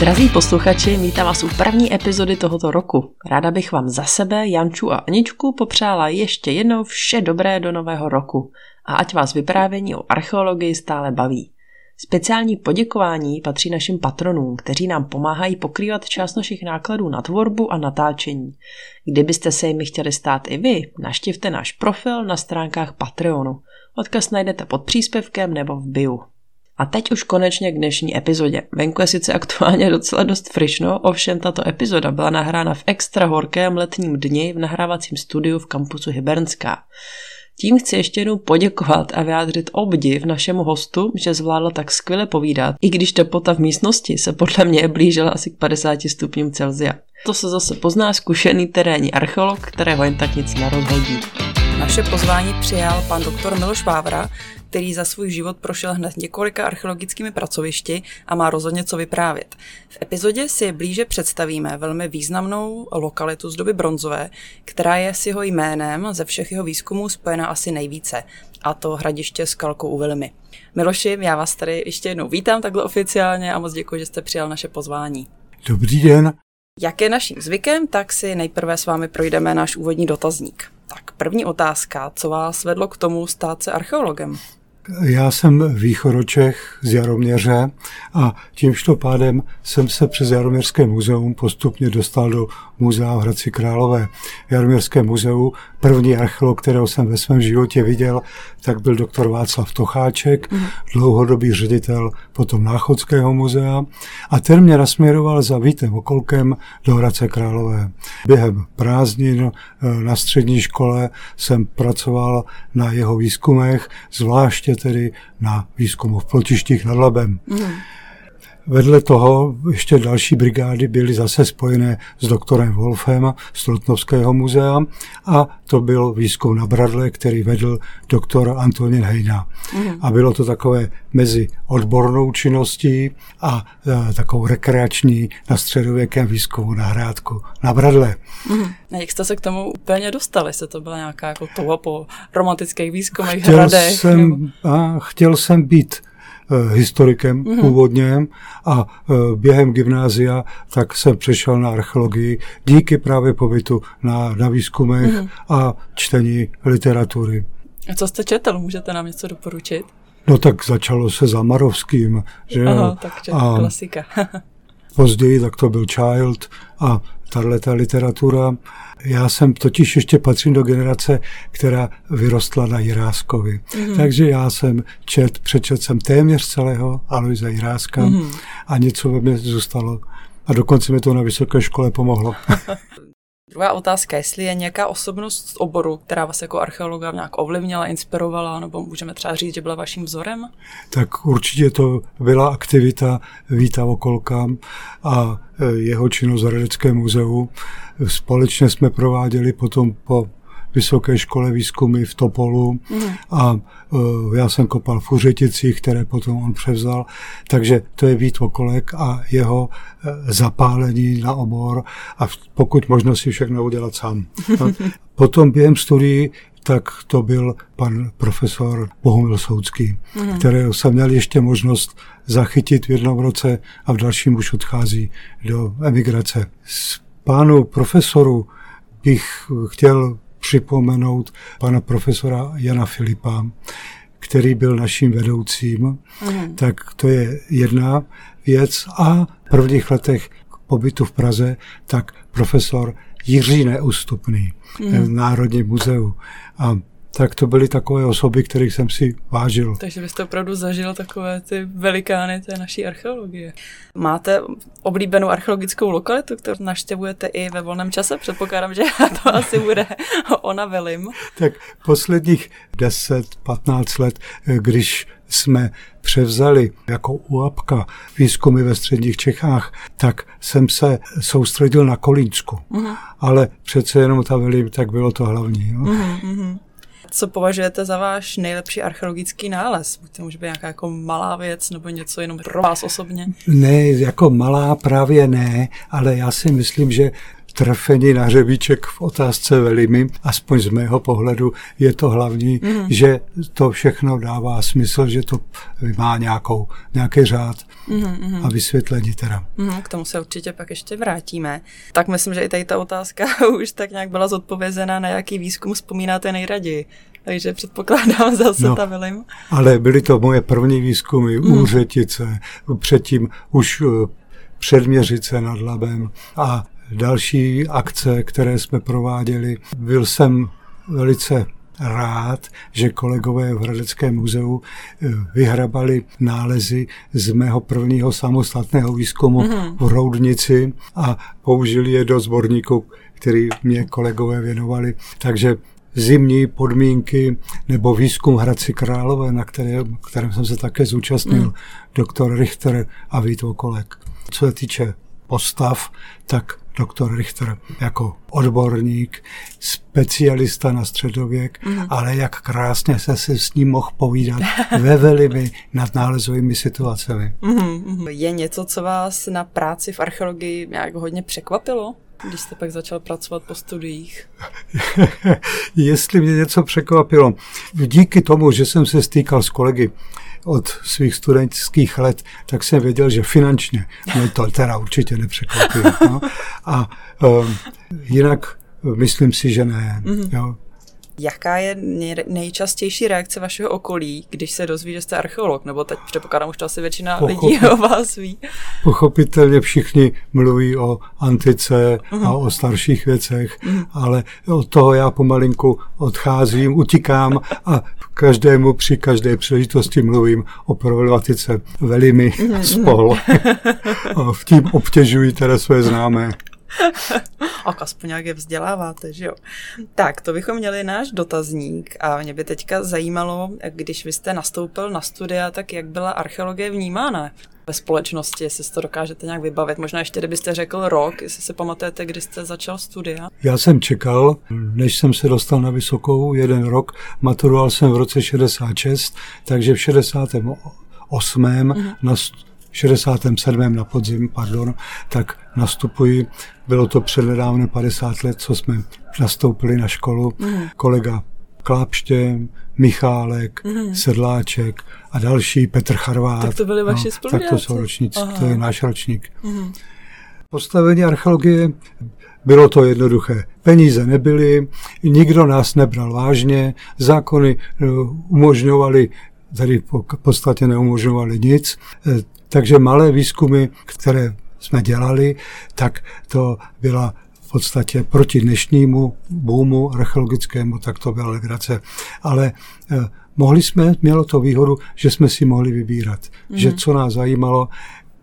Drazí posluchači, vítám vás u první epizody tohoto roku. Ráda bych vám za sebe, Janču a Aničku popřála ještě jednou vše dobré do nového roku a ať vás vyprávění o archeologii stále baví. Speciální poděkování patří našim patronům, kteří nám pomáhají pokrývat část našich nákladů na tvorbu a natáčení. Kdybyste se jimi chtěli stát i vy, naštivte náš profil na stránkách Patreonu. Odkaz najdete pod příspěvkem nebo v bio. A teď už konečně k dnešní epizodě. Venku je sice aktuálně docela dost frišno, ovšem tato epizoda byla nahrána v extra horkém letním dni v nahrávacím studiu v kampusu Hybernská. Tím chci ještě jednou poděkovat a vyjádřit obdiv našemu hostu, že zvládl tak skvěle povídat, i když teplota v místnosti se podle mě blížila asi k 50 stupňům Celsia. To se zase pozná zkušený terénní archeolog, kterého jen tak nic nerozhodí. Naše pozvání přijal pan doktor Miloš Vávra, který za svůj život prošel hned několika archeologickými pracovišti a má rozhodně co vyprávět. V epizodě si blíže představíme velmi významnou lokalitu z doby bronzové, která je s jeho jménem ze všech jeho výzkumů spojena asi nejvíce, a to hradiště s kalkou u Vilmy. Miloši, já vás tady ještě jednou vítám takhle oficiálně a moc děkuji, že jste přijal naše pozvání. Dobrý den. Jak je naším zvykem, tak si nejprve s vámi projdeme náš úvodní dotazník. Tak první otázka, co vás vedlo k tomu stát se archeologem? Já jsem východočech z Jaroměře a tímto pádem jsem se přes Jaroměrské muzeum postupně dostal do muzea v Hradci Králové. Jaroměrské muzeu, první archeolog, kterého jsem ve svém životě viděl, tak byl doktor Václav Tocháček, mm. dlouhodobý ředitel potom Náchodského muzea a ten mě nasměroval za Vítem Okolkem do Hradce Králové. Během prázdnin eh, na střední škole jsem pracoval na jeho výzkumech, zvláště tedy na výzkumu v Plotištích nad Labem. Mm. Vedle toho ještě další brigády byly zase spojené s doktorem Wolfem z Trutnovského muzea a to byl výzkum na Bradle, který vedl doktor Antonin Hejna. Mm. A bylo to takové mezi odbornou činností a e, takovou rekreační na středověkém výzkumu na Hrádku na Bradle. Mm. A jak jste se k tomu úplně dostali? Se to byla nějaká jako toho po romantických výzkumech, chtěl hradech? Jsem, nebo... a, chtěl jsem být historikem mm-hmm. původně a eh, během gymnázia tak jsem přešel na archeologii díky právě pobytu na, na výzkumech mm-hmm. a čtení literatury. A co jste četl? Můžete nám něco doporučit? No tak začalo se za Marovským, že Aha, tak a klasika. později tak to byl Child a tato literatura. Já jsem totiž ještě patřím do generace, která vyrostla na Jiráskovi. Mm-hmm. Takže já jsem čet, přečet jsem téměř celého Aloisa Jiráska mm-hmm. a něco ve mně zůstalo. A dokonce mi to na vysoké škole pomohlo. Druhá otázka, jestli je nějaká osobnost z oboru, která vás jako archeologa nějak ovlivnila, inspirovala, nebo můžeme třeba říct, že byla vaším vzorem? Tak určitě to byla aktivita Víta Okolka a e, jeho činnost v Hradeckém muzeu. Společně jsme prováděli potom po vysoké škole výzkumy v Topolu mm. a uh, já jsem kopal v Uřeticích, které potom on převzal. Takže to je Vít Okolek a jeho uh, zapálení na obor a pokud možno si všechno udělat sám. No. potom během studií tak to byl pan profesor Bohumil Soudský, mm. kterého jsem měl ještě možnost zachytit v jednom roce a v dalším už odchází do emigrace. Z pánu profesoru bych chtěl připomenout pana profesora Jana Filipa, který byl naším vedoucím, mm. tak to je jedna věc. A v prvních letech pobytu v Praze, tak profesor Jiří Neústupný mm. v Národním muzeu. A tak to byly takové osoby, kterých jsem si vážil. Takže byste opravdu zažil takové ty velikány té naší archeologie. Máte oblíbenou archeologickou lokalitu, kterou naštěvujete i ve volném čase? Předpokládám, že to asi bude ona velim. Tak posledních 10-15 let, když jsme převzali jako UAPka výzkumy ve středních Čechách, tak jsem se soustředil na Kolínsku. Uh-huh. Ale přece jenom ta velim, tak bylo to hlavní. No. Uh-huh. Co považujete za váš nejlepší archeologický nález? Buď to může být nějaká jako malá věc, nebo něco jenom pro vás osobně? Ne, jako malá právě ne, ale já si myslím, že trefení na hřebíček v otázce velimi, aspoň z mého pohledu je to hlavní, mm. že to všechno dává smysl, že to má nějakou, nějaký řád mm, a vysvětlení teda. Mm, k tomu se určitě pak ještě vrátíme. Tak myslím, že i tady ta otázka už tak nějak byla zodpovězena, na jaký výzkum vzpomínáte nejraději. Takže předpokládám zase no, Vilim. Ale byly to moje první výzkumy, mm. úřetice, předtím už eh, předměřice nad Labem a další akce, které jsme prováděli. Byl jsem velice rád, že kolegové v Hradeckém muzeu eh, vyhrabali nálezy z mého prvního samostatného výzkumu mm-hmm. v Roudnici a použili je do sborníku, který mě kolegové věnovali. Takže zimní podmínky nebo výzkum Hradci Králové, na které, kterém jsem se také zúčastnil, mm. doktor Richter a Vít Okolek. Co se týče postav, tak doktor Richter jako odborník, specialista na středověk, mm. ale jak krásně se si s ním mohl povídat ve velimi nad nálezovými situacemi. Mm. Je něco, co vás na práci v archeologii nějak hodně překvapilo? Když jste pak začal pracovat po studiích? Jestli mě něco překvapilo. Díky tomu, že jsem se stýkal s kolegy od svých studentských let, tak jsem věděl, že finančně mě to teda určitě nepřekvapilo. No. A um, jinak myslím si, že ne. Mm-hmm. Jo. Jaká je nejčastější reakce vašeho okolí, když se dozví, že jste archeolog? Nebo teď předpokládám, už to asi většina Pochopit, lidí o vás ví. Pochopitelně všichni mluví o antice uh-huh. a o starších věcech, uh-huh. ale od toho já pomalinku odcházím, utíkám a každému při každé příležitosti mluvím o problematice velimi uh-huh. spol. a v tím obtěžují teda své známé. A aspoň nějak je vzděláváte, že jo? Tak, to bychom měli náš dotazník a mě by teďka zajímalo, když vy jste nastoupil na studia, tak jak byla archeologie vnímána ve společnosti, jestli si to dokážete nějak vybavit. Možná ještě, kdybyste řekl rok, jestli si pamatujete, kdy jste začal studia. Já jsem čekal, než jsem se dostal na vysokou, jeden rok. Maturoval jsem v roce 66, takže v 68. Mm-hmm. na 67. na podzim, pardon, tak nastupuji. Bylo to přednedávno 50 let, co jsme nastoupili na školu. Mm. Kolega Klápště, Michálek, mm. Sedláček a další, Petr Charvát. Tak to byli vaši no, Tak to jsou ročníci, to je náš ročník. Mm. Postavení archeologie bylo to jednoduché. Peníze nebyly, nikdo nás nebral vážně, zákony eh, umožňovali, tedy v podstatě neumožňovali nic. Takže malé výzkumy, které jsme dělali, tak to byla v podstatě proti dnešnímu boomu archeologickému, tak to byla legrace. Ale eh, mohli jsme, mělo to výhodu, že jsme si mohli vybírat. Mm. Že co nás zajímalo,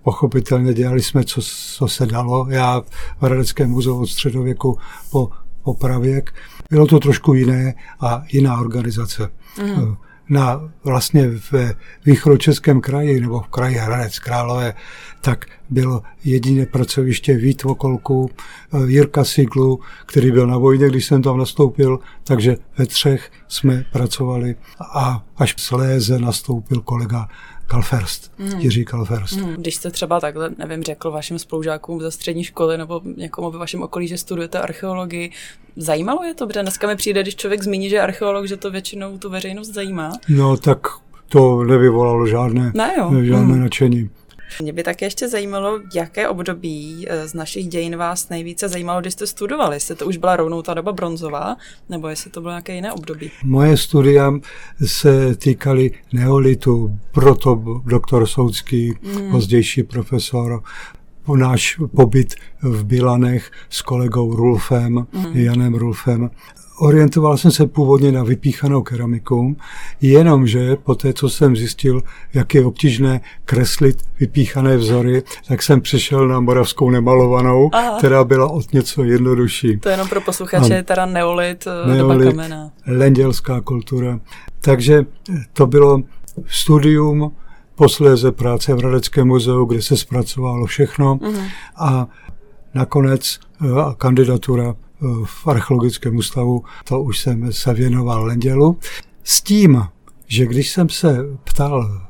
pochopitelně dělali jsme, co, co se dalo. Já v Hradeckém muzeu od středověku po, po pravěk. Bylo to trošku jiné a jiná organizace. Mm na vlastně v východočeském kraji nebo v kraji Hradec Králové, tak bylo jediné pracoviště Vít Vokolku, eh, Jirka Siglu, který byl na vojně, když jsem tam nastoupil, takže ve třech jsme pracovali a až v Sléze nastoupil kolega Kalferst, mm. Jiří Kalferst. Mm. Když jste třeba takhle, nevím, řekl vašim spolužákům ze střední školy nebo někomu ve vašem okolí, že studujete archeologii, zajímalo je to? Protože dneska mi přijde, když člověk zmíní, že archeolog, že to většinou tu veřejnost zajímá. No tak to nevyvolalo žádné, ne, jo. žádné mm. nadšení. Mě by také ještě zajímalo, jaké období eh, z našich dějin vás nejvíce zajímalo, když jste studovali. Jestli to už byla rovnou ta doba bronzová, nebo jestli to bylo nějaké jiné období? Moje studia se týkaly neolitu, proto doktor Soudský, mm. pozdější profesor, náš pobyt v Bilanech s kolegou Rulfem, mm. Janem Rulfem orientoval jsem se původně na vypíchanou keramiku, jenomže po té, co jsem zjistil, jak je obtížné kreslit vypíchané vzory, tak jsem přišel na moravskou nemalovanou, Aha. která byla od něco jednodušší. To je jenom pro posluchače, je teda neolit, eh, neolit kamena. Lendělská kultura. Takže to bylo studium, posléze práce v Hradeckém muzeu, kde se zpracovalo všechno uh-huh. a nakonec eh, kandidatura v archeologickém ústavu, to už jsem se věnoval Lendělu. S tím, že když jsem se ptal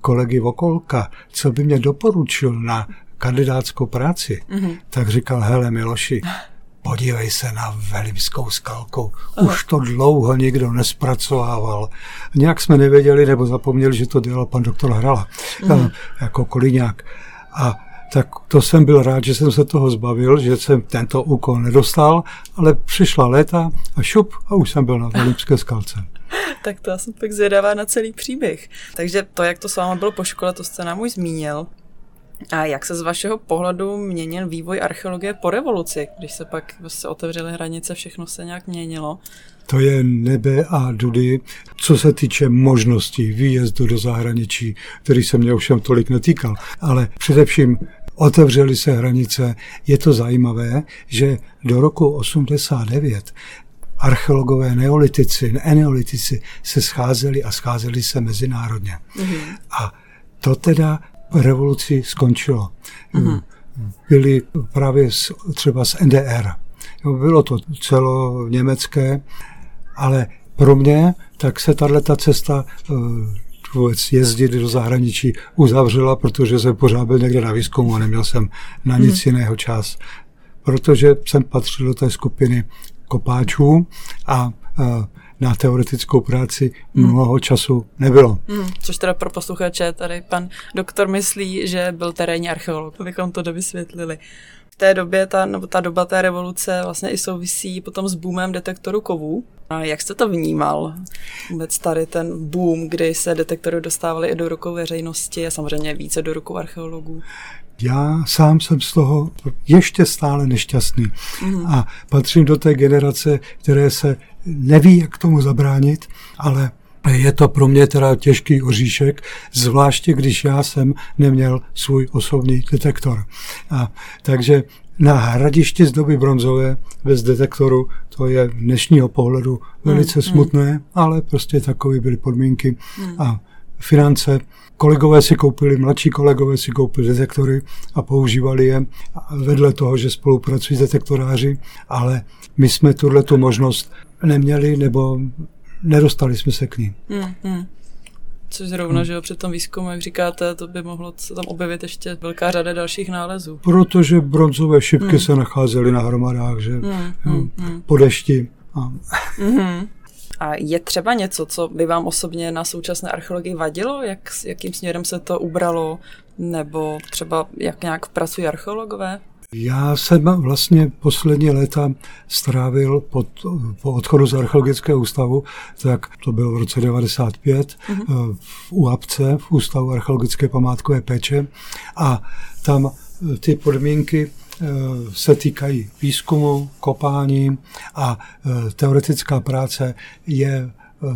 kolegy Vokolka, co by mě doporučil na kandidátskou práci, mm-hmm. tak říkal, hele Miloši, podívej se na Velimskou skalku. Už to dlouho nikdo nespracovával. Nějak jsme nevěděli nebo zapomněli, že to dělal pan doktor Hrala, mm. jako Koliňák. A tak to jsem byl rád, že jsem se toho zbavil, že jsem tento úkol nedostal, ale přišla léta a šup a už jsem byl na Velimské skalce. tak to já jsem tak zvědavá na celý příběh. Takže to, jak to s váma bylo po škole, to jste nám už zmínil. A jak se z vašeho pohledu měnil vývoj archeologie po revoluci, když se pak se otevřely hranice, všechno se nějak měnilo? To je nebe a dudy, co se týče možností výjezdu do zahraničí, který se mě ovšem tolik netýkal. Ale především otevřely se hranice. Je to zajímavé, že do roku 89 archeologové neolitici, neolitici se scházeli a scházeli se mezinárodně. Mm-hmm. A to teda revoluci skončilo. Mm-hmm. Byli právě z, třeba z NDR. Bylo to celo německé, ale pro mě tak se tahle cesta eh, vůbec jezdit do zahraničí uzavřela, protože jsem pořád byl někde na výzkumu a neměl jsem na nic mm. jiného čas. Protože jsem patřil do té skupiny kopáčů a na teoretickou práci hmm. mnoho času nebylo. Hmm. Což teda pro posluchače tady pan doktor myslí, že byl terénní archeolog, abychom to dovysvětlili. V té době, ta, nebo ta doba té revoluce vlastně i souvisí potom s boomem detektoru kovů. A jak jste to vnímal? Vůbec tady ten boom, kdy se detektory dostávaly i do rukou veřejnosti a samozřejmě více do rukou archeologů. Já sám jsem z toho ještě stále nešťastný mm. a patřím do té generace, které se neví, jak tomu zabránit, ale je to pro mě teda těžký oříšek, zvláště když já jsem neměl svůj osobní detektor. A, takže na hradišti z doby bronzové bez detektoru, to je dnešního pohledu velice mm, smutné, mm. ale prostě takové byly podmínky mm. a finance. Kolegové si koupili, mladší kolegové si koupili detektory a používali je vedle toho, že spolupracují s detektoráři, ale my jsme tuhle tu možnost neměli nebo nedostali jsme se k ní. Hmm, hmm. Což zrovna, hmm. že jo, při tom výzkumu, jak říkáte, to by mohlo se tam objevit ještě velká řada dalších nálezů. Protože bronzové šipky hmm. se nacházely na hromadách, že hmm, hmm, hmm. po dešti. A... Hmm. A je třeba něco, co by vám osobně na současné archeologii vadilo? Jak, jakým směrem se to ubralo? Nebo třeba jak nějak pracují archeologové? Já jsem vlastně poslední léta strávil pod, po odchodu z archeologického ústavu, tak to bylo v roce 95 mm-hmm. v UAPce, v Ústavu archeologické památkové péče a tam eh, ty podmínky eh, se týkají výzkumu, kopání a teoretická práce je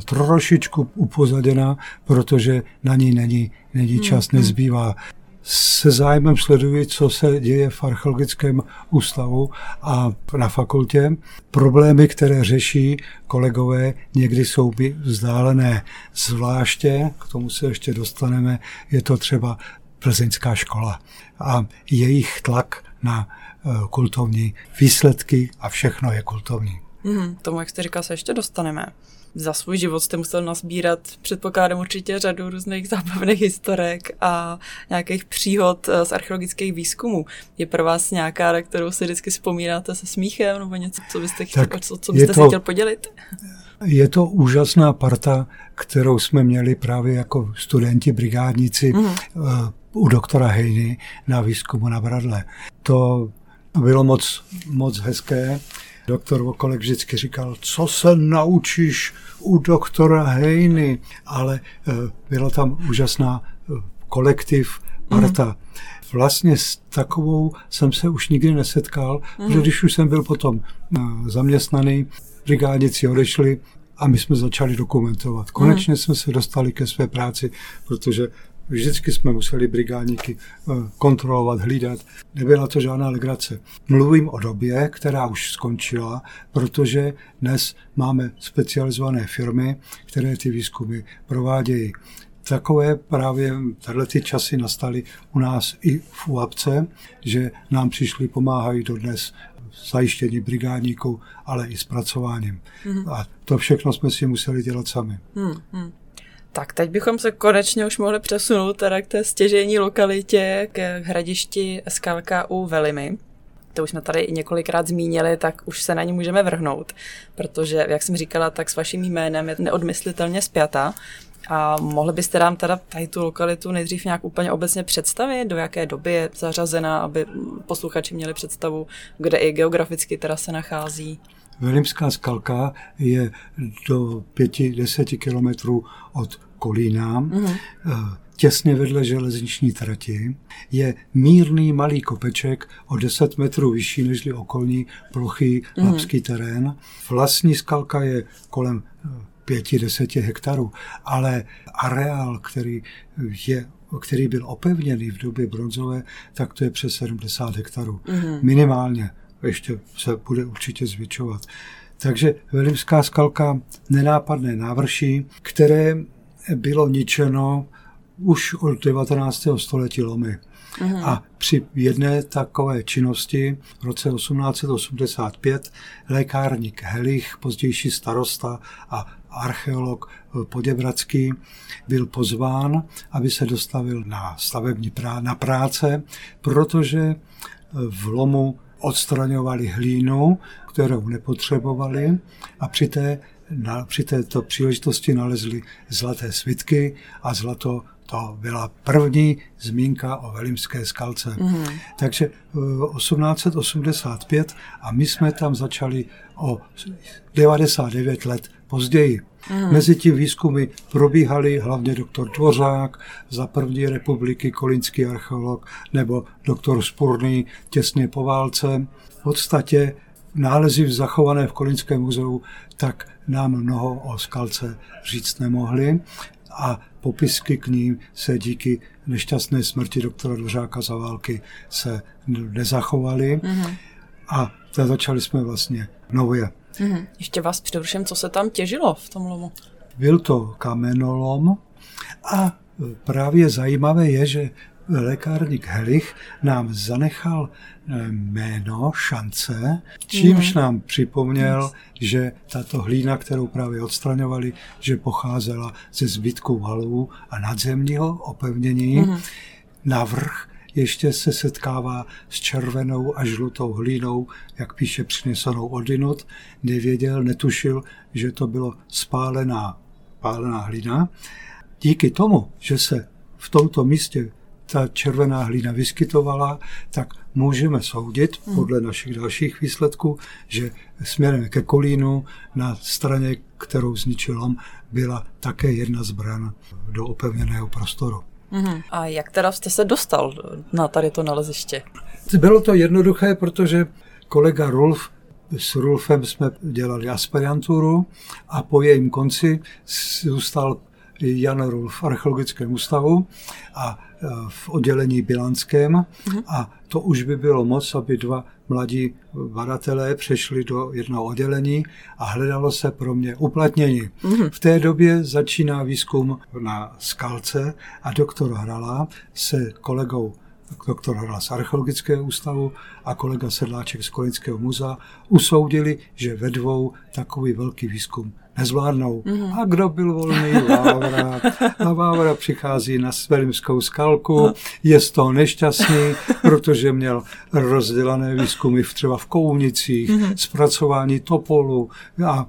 trošičku upozaděna, protože na ní není, není čas, mm-hmm. nezbývá se zájmem sleduji, co se děje v archeologickém ústavu a na fakultě. Problémy, které řeší kolegové, někdy jsou by vzdálené. Zvláště, k tomu se ještě dostaneme, je to třeba plzeňská škola a jejich tlak na eh, kultovní výsledky a všechno je kultovní. Mm, tomu, jak jste říkal, se ještě dostaneme za svůj život jste musel nasbírat, předpokládám určitě řadu různých zábavných historek a nějakých příhod eh, z archeologických výzkumů. Je pro vás nějaká, na kterou si vždycky vzpomínáte se smíchem nebo něco, co byste, chtěl, co, co byste to, si chtěl podělit? Je to úžasná parta, kterou jsme měli právě jako studenti, brigádníci mm. u doktora Hejny na výzkumu na Bradle. To bylo moc, moc hezké Doktor Vokolek vždycky říkal, co se naučíš u doktora Hejny, ale eh, byla tam úžasná eh, kolektiv, parta. Mm. Vlastně s takovou jsem se už nikdy nesetkal, mm. protože když už jsem byl potom eh, zaměstnaný, brigádnici odešli a my jsme začali dokumentovat. Konečně mm. jsme se dostali ke své práci, protože Vždycky jsme museli brigádníky eh, kontrolovat, hlídat. Nebyla to žádná legrace. Mluvím o době, která už skončila, protože dnes máme specializované firmy, které ty výzkumy provádějí. Takové právě tahle ty časy nastaly u nás i v UAPce, že nám přišli, pomáhají dodnes zajištění brigádníků, ale i zpracováním. Mm-hmm. A to všechno jsme si museli dělat sami. Mm-hmm. Tak teď bychom se konečně už mohli přesunout teda k té stěžení lokalitě, k hradišti Skalka u Velimy. to už jsme tady několikrát zmínili, tak už se na ní můžeme vrhnout, protože, jak jsem říkala, tak s vaším jménem je neodmyslitelně spjatá. A mohli byste nám teda tady tu lokalitu nejdřív nějak úplně obecně představit, do jaké doby je zařazena, aby posluchači měli představu, kde i geograficky teda se nachází? Velimská skalka je do pěti, deseti kilometrů od Kolína, mm-hmm. těsně vedle železniční trati. Je mírný malý kopeček o 10 metrů vyšší než okolní plochý mm-hmm. lapský terén. Vlastní skalka je kolem eh, pěti, deseti hektarů, ale areál, který, je, který byl opevněný v době bronzové, tak to je přes 70 hektarů. Mm-hmm. Minimálně. Ještě se bude určitě zvětšovat. Takže Velimská skalka nenápadné návrší, které bylo ničeno už od 19. století lomy. Uhum. A při jedné takové činnosti v roce 1885 lékárník Helich, pozdější starosta a archeolog Poděbradský, byl pozván, aby se dostavil na stavební prá- na práce, protože v lomu odstraňovali hlínu, kterou nepotřebovali a při té na, při této příležitosti nalezli zlaté svitky a zlato to byla první zmínka o Velimské skalce. Mm. Takže 1885 eh, a my jsme tam začali o 99 let později. Mm. Mezi tím výzkumy probíhaly hlavně doktor Dvořák za první republiky, kolínský archeolog, nebo doktor Spurný těsně po válce. V podstatě nálezy zachované v Kolínském muzeu, tak nám mnoho o skalce říct nemohli a popisky k ním se díky nešťastné smrti doktora Dvořáka za války se nezachovaly mm-hmm. a začali jsme vlastně nově. Mm-hmm. Ještě vás především, co se tam těžilo v tom lomu? Byl to kamenolom a právě zajímavé je, že lékárník Helich nám zanechal eh, jméno, šance, čímž mhm. nám připomněl, že tato hlína, kterou právě odstraňovali, že pocházela ze zbytku valů a nadzemního opevnění. Mm. Navrch ještě se setkává s červenou a žlutou hlínou, jak píše přinesenou odinut. Nevěděl, netušil, že to bylo spálená, spálená hlína. Díky tomu, že se v tomto místě ta červená hlína vyskytovala, tak můžeme soudit hmm. podle našich dalších výsledků, že směrem ke Kolínu na straně, kterou zničil byla také jedna zbran do opevněného prostoru. Mm-hmm. A jak teda jste se dostal na tady to naleziště? Bylo to jednoduché, protože kolega Rulf s Rulfem jsme dělali aspiranturu a po jejím konci zůstal Jan Rulf v archeologickém ústavu a v oddělení bilanském mm-hmm. a to už by bylo moc, aby dva mladí badatelé přešli do jednoho oddělení a hledalo se pro mě uplatnění. Mm-hmm. V té době začíná výzkum na skalce a doktor Hrala se kolegou doktor Hrala z archeologického ústavu a kolega Sedláček z Kolinského muzea usoudili, že ve dvou takový velký výzkum nezvládnou. Mm-hmm. A kdo byl volný? Vávra. A Vávra přichází na Svelimskou skalku, je z toho nešťastný, protože měl rozdělané výzkumy třeba v Kounicích, mm-hmm. zpracování topolu a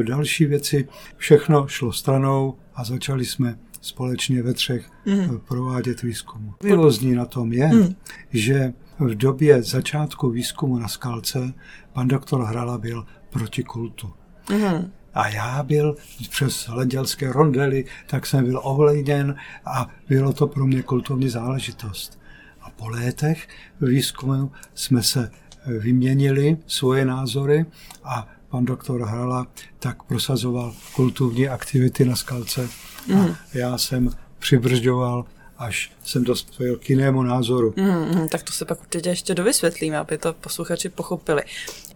e, další věci. Všechno šlo stranou a začali jsme společně ve třech mm. provádět výzkum. Vylozní na tom je, mm. že v době začátku výzkumu na skalce pan doktor Hrala byl proti kultu. Mm. A já byl přes ledělské rondely, tak jsem byl ovlejněn a bylo to pro mě kulturní záležitost. A po létech výzkumu jsme se vyměnili svoje názory a pan doktor Hrala tak prosazoval kulturní aktivity na skalce a mhm. já jsem přibržďoval až jsem dospěl k jinému názoru. Mm, tak to se pak určitě ještě dovysvětlíme, aby to posluchači pochopili.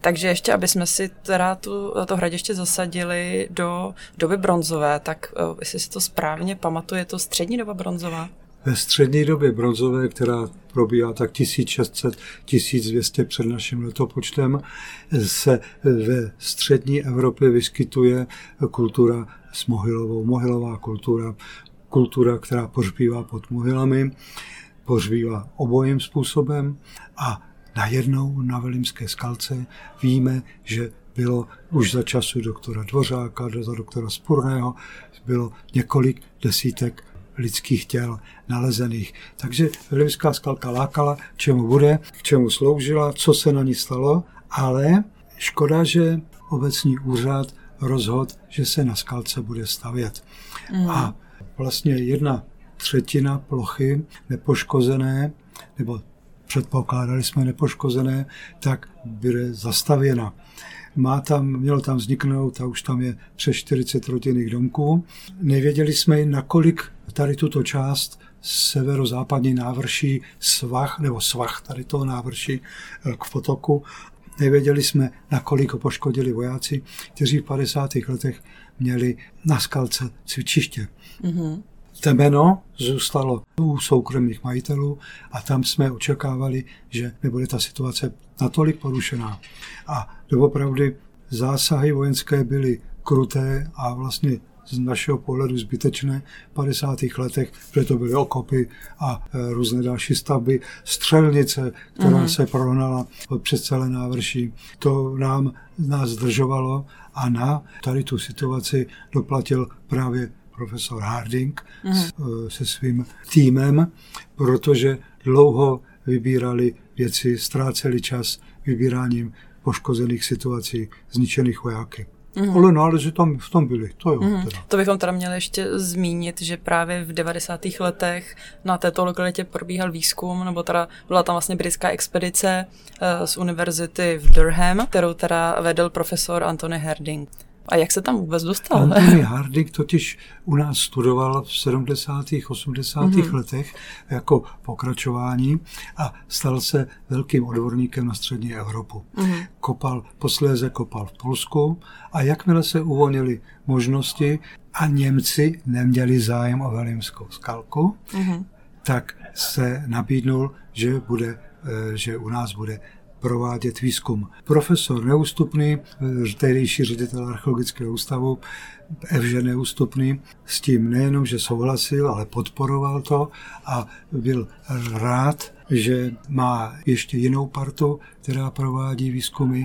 Takže ještě, aby jsme si teda tu, to hradiště zasadili do doby bronzové, tak uh, jestli si to správně pamatuje, to střední doba bronzová? Ve střední době bronzové, která probíhá tak 1600-1200 před naším letopočtem, se ve střední Evropě vyskytuje kultura s mohylovou, mohylová kultura, kultura, která pořbívá pod mohylami, pořbívá obojím způsobem a najednou na Velimské skalce víme, že bylo už za času doktora Dvořáka, za doktora Spurného, bylo několik desítek lidských těl nalezených. Takže Velimská skalka lákala, čemu bude, k čemu sloužila, co se na ní stalo, ale škoda, že obecní úřad rozhodl, že se na skalce bude stavět. Mm. A vlastně jedna třetina plochy nepoškozené, nebo předpokládali jsme nepoškozené, tak bude zastavěna. Má tam, mělo tam vzniknout, a už tam je přes 40 rodinných domků. Nevěděli jsme, nakolik tady tuto část severozápadní návrší svah, nebo svah tady toho návrší eh, k potoku. Nevěděli jsme, nakolik ho poškodili vojáci, kteří v 50. letech měli na skalce cvičiště. Mm-hmm. Temeno zůstalo u soukromých majitelů a tam jsme očekávali, že nebude ta situace natolik porušená. A doopravdy zásahy vojenské byly kruté a vlastně z našeho pohledu zbytečné v 50. letech, protože to byly okopy a e, různé další stavby, střelnice, která mm. se prohnala přes celé návrší. To nám nás zdržovalo a na tady tu situaci doplatil právě profesor Harding mm. se svým týmem, protože dlouho vybírali věci, ztráceli čas vybíráním poškozených situací, zničených vojáky. Mm. Ale no, ale že tam v tom byli, to jo. Mm. Teda. To bychom teda měli ještě zmínit, že právě v 90. letech na této lokalitě probíhal výzkum, nebo teda byla tam vlastně britská expedice uh, z univerzity v Durham, kterou teda vedl profesor Anthony Herding. A jak se tam vůbec dostal? Anthony Harding totiž u nás studoval v 70. 80. Mm-hmm. letech jako pokračování a stal se velkým odborníkem na střední Evropu. Mm-hmm. Kopal, posléze kopal v Polsku a jakmile se uvolnily možnosti a Němci neměli zájem o Velimskou skalku, mm-hmm. tak se nabídnul, že, bude, eh, že u nás bude provádět výzkum. Profesor Neústupný, tehdejší ředitel archeologického ústavu, Evže Neústupný, s tím nejenom, že souhlasil, ale podporoval to a byl rád, že má ještě jinou partu, která provádí výzkumy,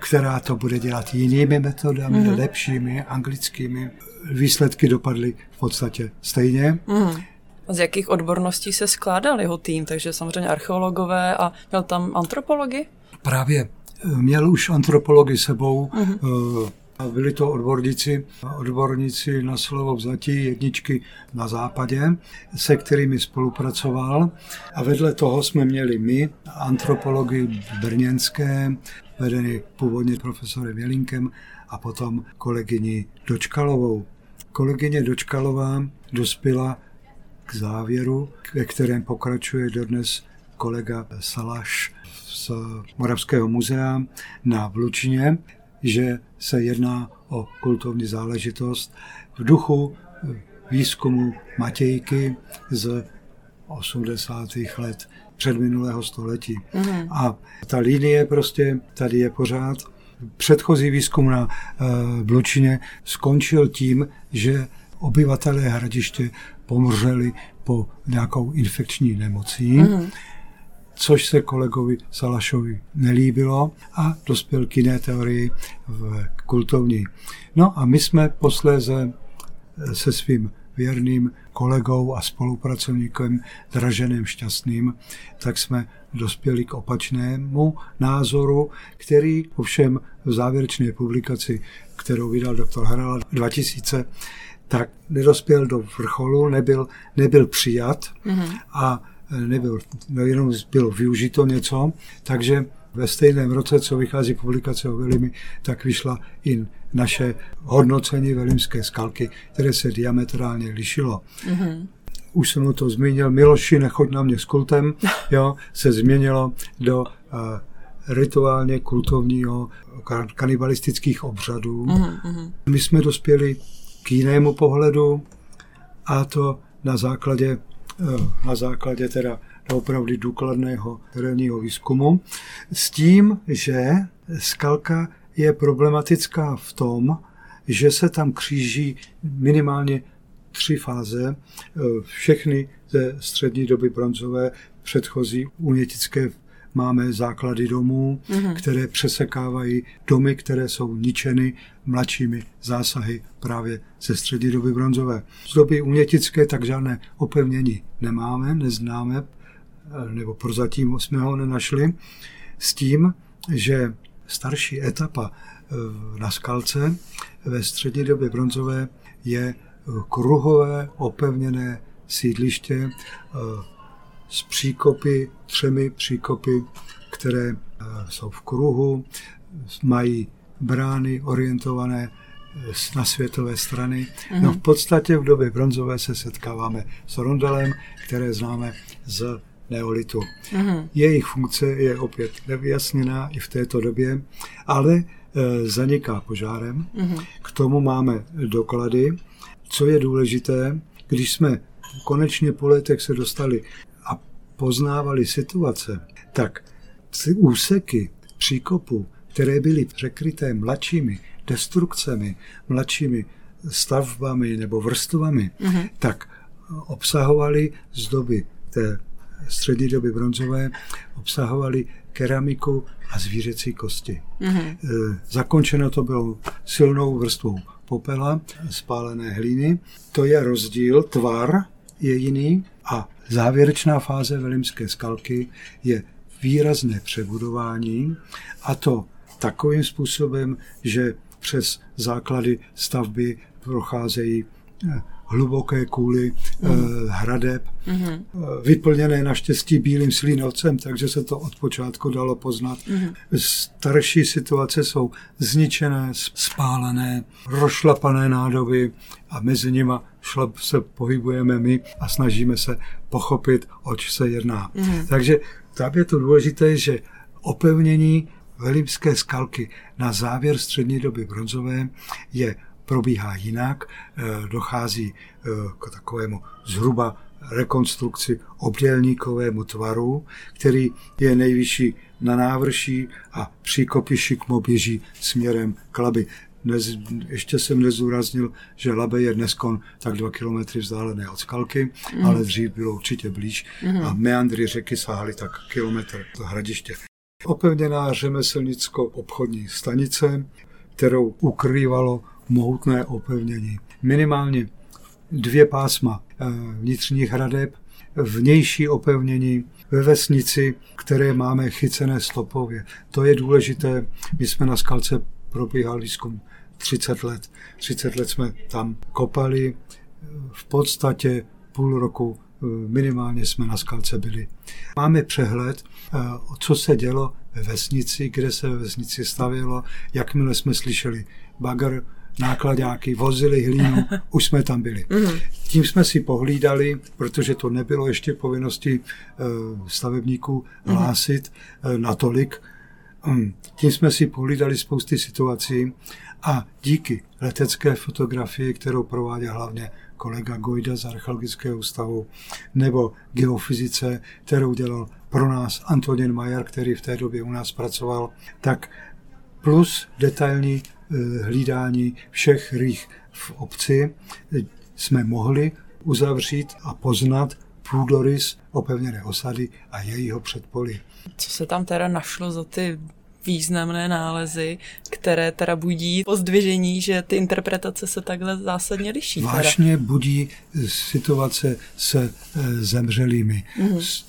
která to bude dělat jinými metodami, mm-hmm. lepšími, anglickými. Výsledky dopadly v podstatě stejně. Mm-hmm. Z jakých odborností se skládal jeho tým? Takže samozřejmě archeologové a měl tam antropology? Právě eh, měl už antropology sebou, uh-huh. a byli to odborníci, odborníci na slovo vzatí jedničky na západě, se kterými spolupracoval. A vedle toho jsme měli my, antropology brněnské, vedeny původně profesorem Jelinkem a potom kolegyni Dočkalovou. Kolegyně Dočkalová dospěla k závěru, ve kterém pokračuje dodnes kolega Salaš z Moravského muzea na Vlučině, že se jedná o kultovní záležitost v duchu výzkumu Matějky z 80. let předminulého století. Mm. A ta linie prostě tady je pořád. Předchozí výzkum na Vlučině skončil tím, že obyvatelé hradiště pomřeli po nějakou infekční nemocí, mm. což se kolegovi Salašovi nelíbilo a dospěl k jiné teorii v kultovní. No a my jsme posléze se svým věrným kolegou a spolupracovníkem Draženem Šťastným, tak jsme dospěli k opačnému názoru, který ovšem v závěrečné publikaci, kterou vydal doktor Harala 2000, tak nedospěl do vrcholu, nebyl, nebyl přijat mm-hmm. a nebyl, no jenom bylo využito něco, takže ve stejném roce, co vychází publikace o Velimi, tak vyšla i naše hodnocení Velimské skalky, které se diametrálně lišilo. Mm-hmm. Už jsem to zmínil, Miloši, nechoď na mě s kultem, jo, se změnilo do uh, rituálně kultovního kanibalistických obřadů. Mm-hmm. My jsme dospěli k jinému pohledu a to na základě, eh, na základě teda opravdu důkladného terénního výzkumu s tím, že skalka je problematická v tom, že se tam kříží minimálně tři fáze, eh, všechny ze střední doby bronzové, předchozí unětické máme základy domů, mm-hmm. které přesekávají domy, které jsou ničeny mladšími zásahy právě ze střední doby bronzové. Z doby umětické tak žádné opevnění nemáme, neznáme, eh, nebo prozatím jsme ho nenašli, s tím, že starší etapa eh, na skalce ve střední době bronzové je kruhové opevněné sídliště s příkopy, třemi příkopy, které eh, jsou v kruhu, mají brány orientované eh, na světové strany. Mm-hmm. No v podstatě v době bronzové se setkáváme s rondelem, které známe z neolitu. Mm-hmm. Jejich funkce je opět nevyjasněná i v této době, ale e, zaniká požárem. Mm-hmm. K tomu máme doklady. Co je důležité, když jsme konečně po letech se dostali poznávali situace, tak ty úseky příkopu, které byly překryté mladšími destrukcemi, mladšími stavbami nebo vrstvami, mm-hmm. tak obsahovali z doby té střední doby bronzové, obsahovali keramiku a zvířecí kosti. Mm-hmm. Zakončeno to bylo silnou vrstvou popela, spálené hlíny. To je rozdíl, tvar je jiný a Závěrečná fáze Velimské skalky je výrazné přebudování a to takovým způsobem, že přes základy stavby procházejí eh, hluboké kůly mm. hradeb, mm-hmm. vyplněné naštěstí bílým slínovcem, takže se to od počátku dalo poznat. Mm-hmm. Starší situace jsou zničené, spálené, rošlapané nádoby a mezi nimi šlap se pohybujeme my a snažíme se pochopit, oč se jedná. Mm-hmm. Takže tam je to důležité, že opevnění Velimské skalky na závěr střední doby bronzové je probíhá jinak, eh, dochází eh, k takovému zhruba rekonstrukci obdělníkovému tvaru, který je nejvyšší na návrší a příkopy šikmo běží směrem k Labi. Dnes, ještě jsem nezúraznil, že Labe je dnes tak dva kilometry vzdálené od Skalky, mm. ale dřív bylo určitě blíž mm. a meandry řeky sahaly tak kilometr do hradiště. Opevněná řemeslnicko-obchodní stanice, kterou ukrývalo mohutné opevnění. Minimálně dvě pásma eh, vnitřních hradeb, vnější opevnění ve vesnici, které máme chycené stopově. To je důležité. My jsme na skalce probíhali výzkum 30 let. 30 let jsme tam kopali. V podstatě půl roku eh, minimálně jsme na skalce byli. Máme přehled, eh, co se dělo ve vesnici, kde se ve vesnici stavělo, jakmile jsme slyšeli bagr, nákladáky, vozili hlínu, už jsme tam byli. Mhm. Tím jsme si pohlídali, protože to nebylo ještě povinnosti eh, stavebníků mhm. hlásit eh, natolik, hm, tím jsme si pohlídali spousty situací a díky letecké fotografii, kterou prováděl hlavně kolega Gojda z Archeologického ústavu, nebo geofyzice, kterou dělal pro nás Antonin Majer, který v té době u nás pracoval, tak plus detailní hlídání všech rých v obci eh, jsme mohli uzavřít a poznat půdorys opevněné osady a jejího předpolí. Co se tam teda našlo za ty významné nálezy, které teda budí pozdvižení, že ty interpretace se takhle zásadně liší. Vážně budí situace se eh, zemřelými. Mm-hmm.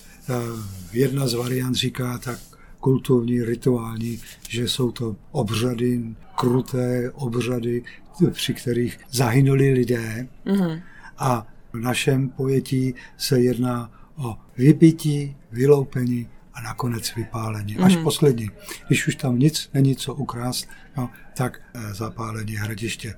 Jedna z variant říká tak kulturní, rituální, že jsou to obřady, kruté obřady, při kterých zahynuli lidé. Mm-hmm. A v našem pojetí se jedná o vypití, vyloupení a nakonec vypálení. Až mm-hmm. poslední. Když už tam nic není co ukrást, no, tak eh, zapálení hradiště.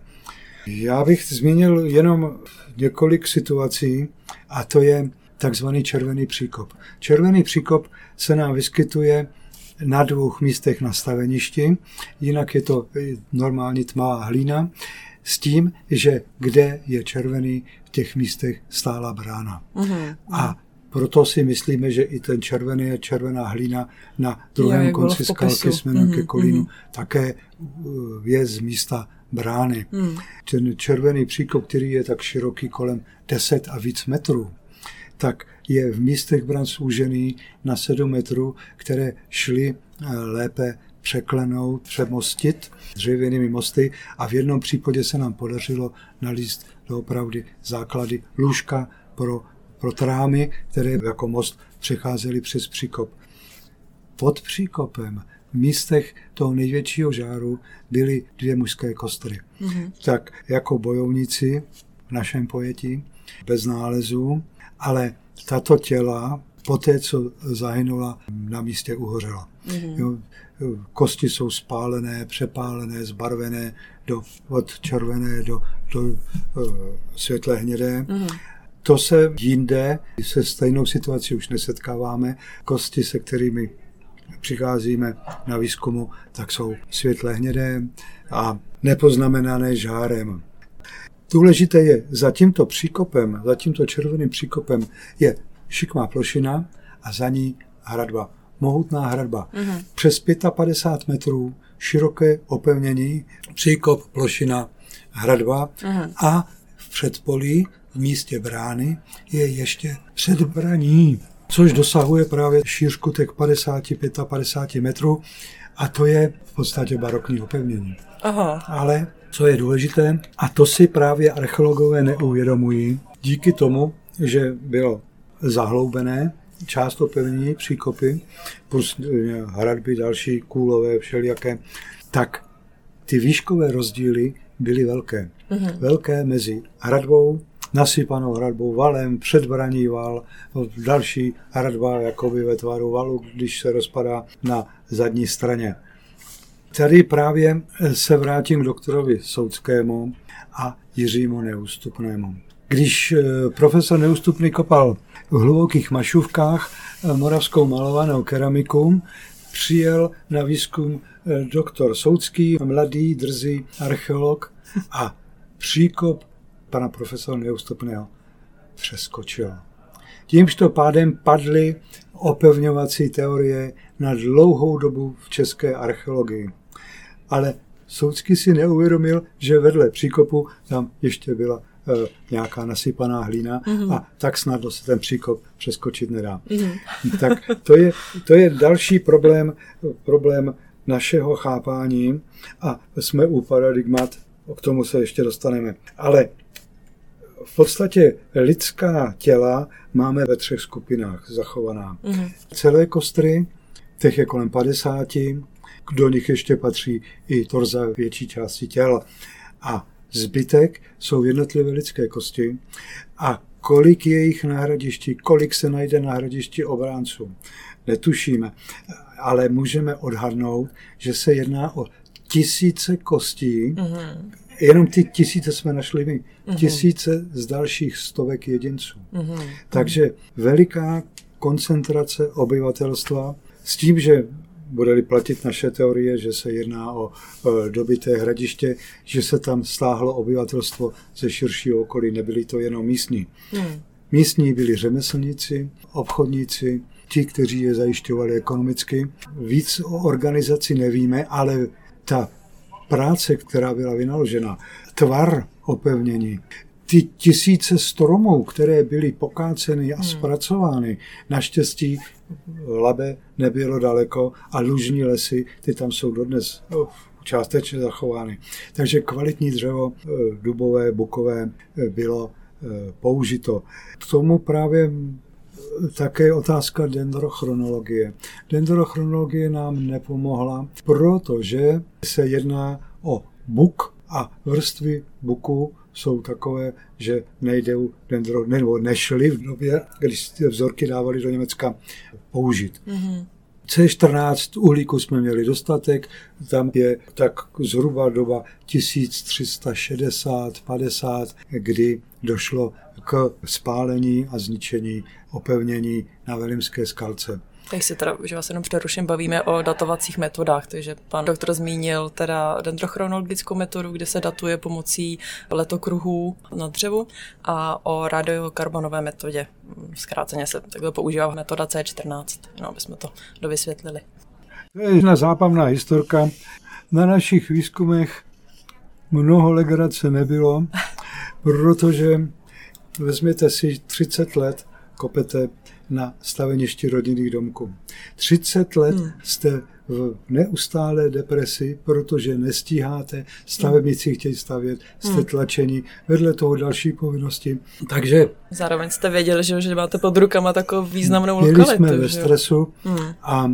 Já bych zmínil jenom několik situací a to je takzvaný červený příkop. Červený příkop se nám vyskytuje na dvou místech na staveništi, jinak je to normální tmavá hlína, s tím, že kde je červený, v těch místech stála brána. Mm-hmm. A proto si myslíme, že i ten červený je červená hlína na druhém jo, konci skalky směrem mm-hmm, ke kolínu mm-hmm. také uh, je z místa brány. Mm. Ten červený příkop, který je tak široký kolem 10 a víc metrů, tak je v místech bran zúžený na 7 metrů, které šly eh, lépe překlenout, přemostit dřevěnými mosty a v jednom případě se nám podařilo nalíst opravdy základy lůžka pro, pro trámy, které jako most přecházely přes příkop. Pod příkopem v místech toho největšího žáru byly dvě mužské kostry. Mm-hmm. Tak jako bojovníci v našem pojetí, bez nálezů, ale tato těla poté, co zahynula, na místě uhořela. Mm-hmm. Jo, kosti jsou spálené, přepálené, zbarvené do, od červené do, do uh, světle hnědé. Mm-hmm. To se jinde se stejnou situací už nesetkáváme. Kosti, se kterými přicházíme na výzkumu, tak jsou světle hnědé a nepoznamenané žárem. Důležité je, za tímto příkopem, za tímto červeným příkopem je šikmá plošina a za ní hradba. Mohutná hradba. Mm-hmm. Přes 55 metrů široké opevnění, příkop, plošina, hradba mm-hmm. a v předpolí v místě brány je ještě předbraní, což dosahuje právě šířku těch 50-55 metrů a to je v podstatě barokní opevnění. Aha. Ale co je důležité, a to si právě archeologové neuvědomují, díky tomu, že bylo zahloubené, část opevnění, příkopy, plus eh, hradby, další kůlové, všelijaké, tak ty výškové rozdíly byly velké. Mm-hmm. Velké mezi hradbou, nasypanou hradbou, valem, předbraní val, další hradba jakoby ve tvaru valu, když se rozpadá na zadní straně. Tady právě se vrátím k doktorovi Soudskému a Jiřímu Neústupnému. Když eh, profesor Neústupný kopal v hlubokých mašůvkách eh, moravskou malovanou keramiku, přijel na výzkum eh, doktor Soudský, mladý, drzý archeolog a příkop pana profesora Neústupného přeskočil. Tímto pádem padly opevňovací teorie na dlouhou dobu v české archeologii. Ale Soudský si neuvědomil, že vedle příkopu tam ještě byla e, nějaká nasypaná hlína mm-hmm. a tak snadno se ten příkop přeskočit nedá. Mm-hmm. Tak to je, to je další problém, problém našeho chápání a jsme u paradigmat, k tomu se ještě dostaneme. Ale v podstatě lidská těla máme ve třech skupinách zachovaná. Mm-hmm. Celé kostry, těch je kolem 50, do nich ještě patří i torza větší části těla. A zbytek jsou jednotlivé lidské kosti a kolik je jich na hradišti, kolik se najde na hradišti obránců, netušíme, ale můžeme odhadnout, že se jedná o tisíce kostí, mm-hmm. jenom ty tisíce jsme našli my, mm-hmm. tisíce z dalších stovek jedinců. Mm-hmm. Takže veliká koncentrace obyvatelstva s tím, že bude-li platit naše teorie, že se jedná o dobité hradiště, že se tam stáhlo obyvatelstvo ze širšího okolí, nebyli to jenom místní. Hmm. Místní byli řemeslníci, obchodníci, ti, kteří je zajišťovali ekonomicky. Víc o organizaci nevíme, ale ta práce, která byla vynaložena, tvar opevnění, ty tisíce stromů, které byly pokáceny a hmm. zpracovány, naštěstí Labe nebylo daleko a lužní lesy, ty tam jsou dodnes oh, částečně zachovány. Takže kvalitní dřevo, eh, dubové, bukové, eh, bylo eh, použito. K tomu právě také otázka dendrochronologie. Dendrochronologie nám nepomohla, protože se jedná o buk a vrstvy buku jsou takové, že nejdou dendro, nebo nešly v době, když vzorky dávali do Německa použít. Mm-hmm. C14 uhlíku jsme měli dostatek, tam je tak zhruba doba 1360-50, kdy došlo k spálení a zničení opevnění na Velimské skalce. Tak si teda, že vás jenom přeruším, bavíme o datovacích metodách, takže pan doktor zmínil teda dendrochronologickou metodu, kde se datuje pomocí letokruhů na dřevu a o radiokarbonové metodě. Zkráceně se takhle používá metoda C14, no, aby jsme to dovysvětlili. To je jedna zábavná historka. Na našich výzkumech mnoho legrace nebylo, protože vezměte si 30 let kopete na staveništi rodinných domků. 30 let hmm. jste v neustálé depresi, protože nestíháte, stavebníci chtějí stavět, jste hmm. tlačeni, vedle toho další povinnosti. Takže... Zároveň jste věděli, že, že máte pod rukama takovou významnou měli lokalitu. jsme ve stresu hmm. a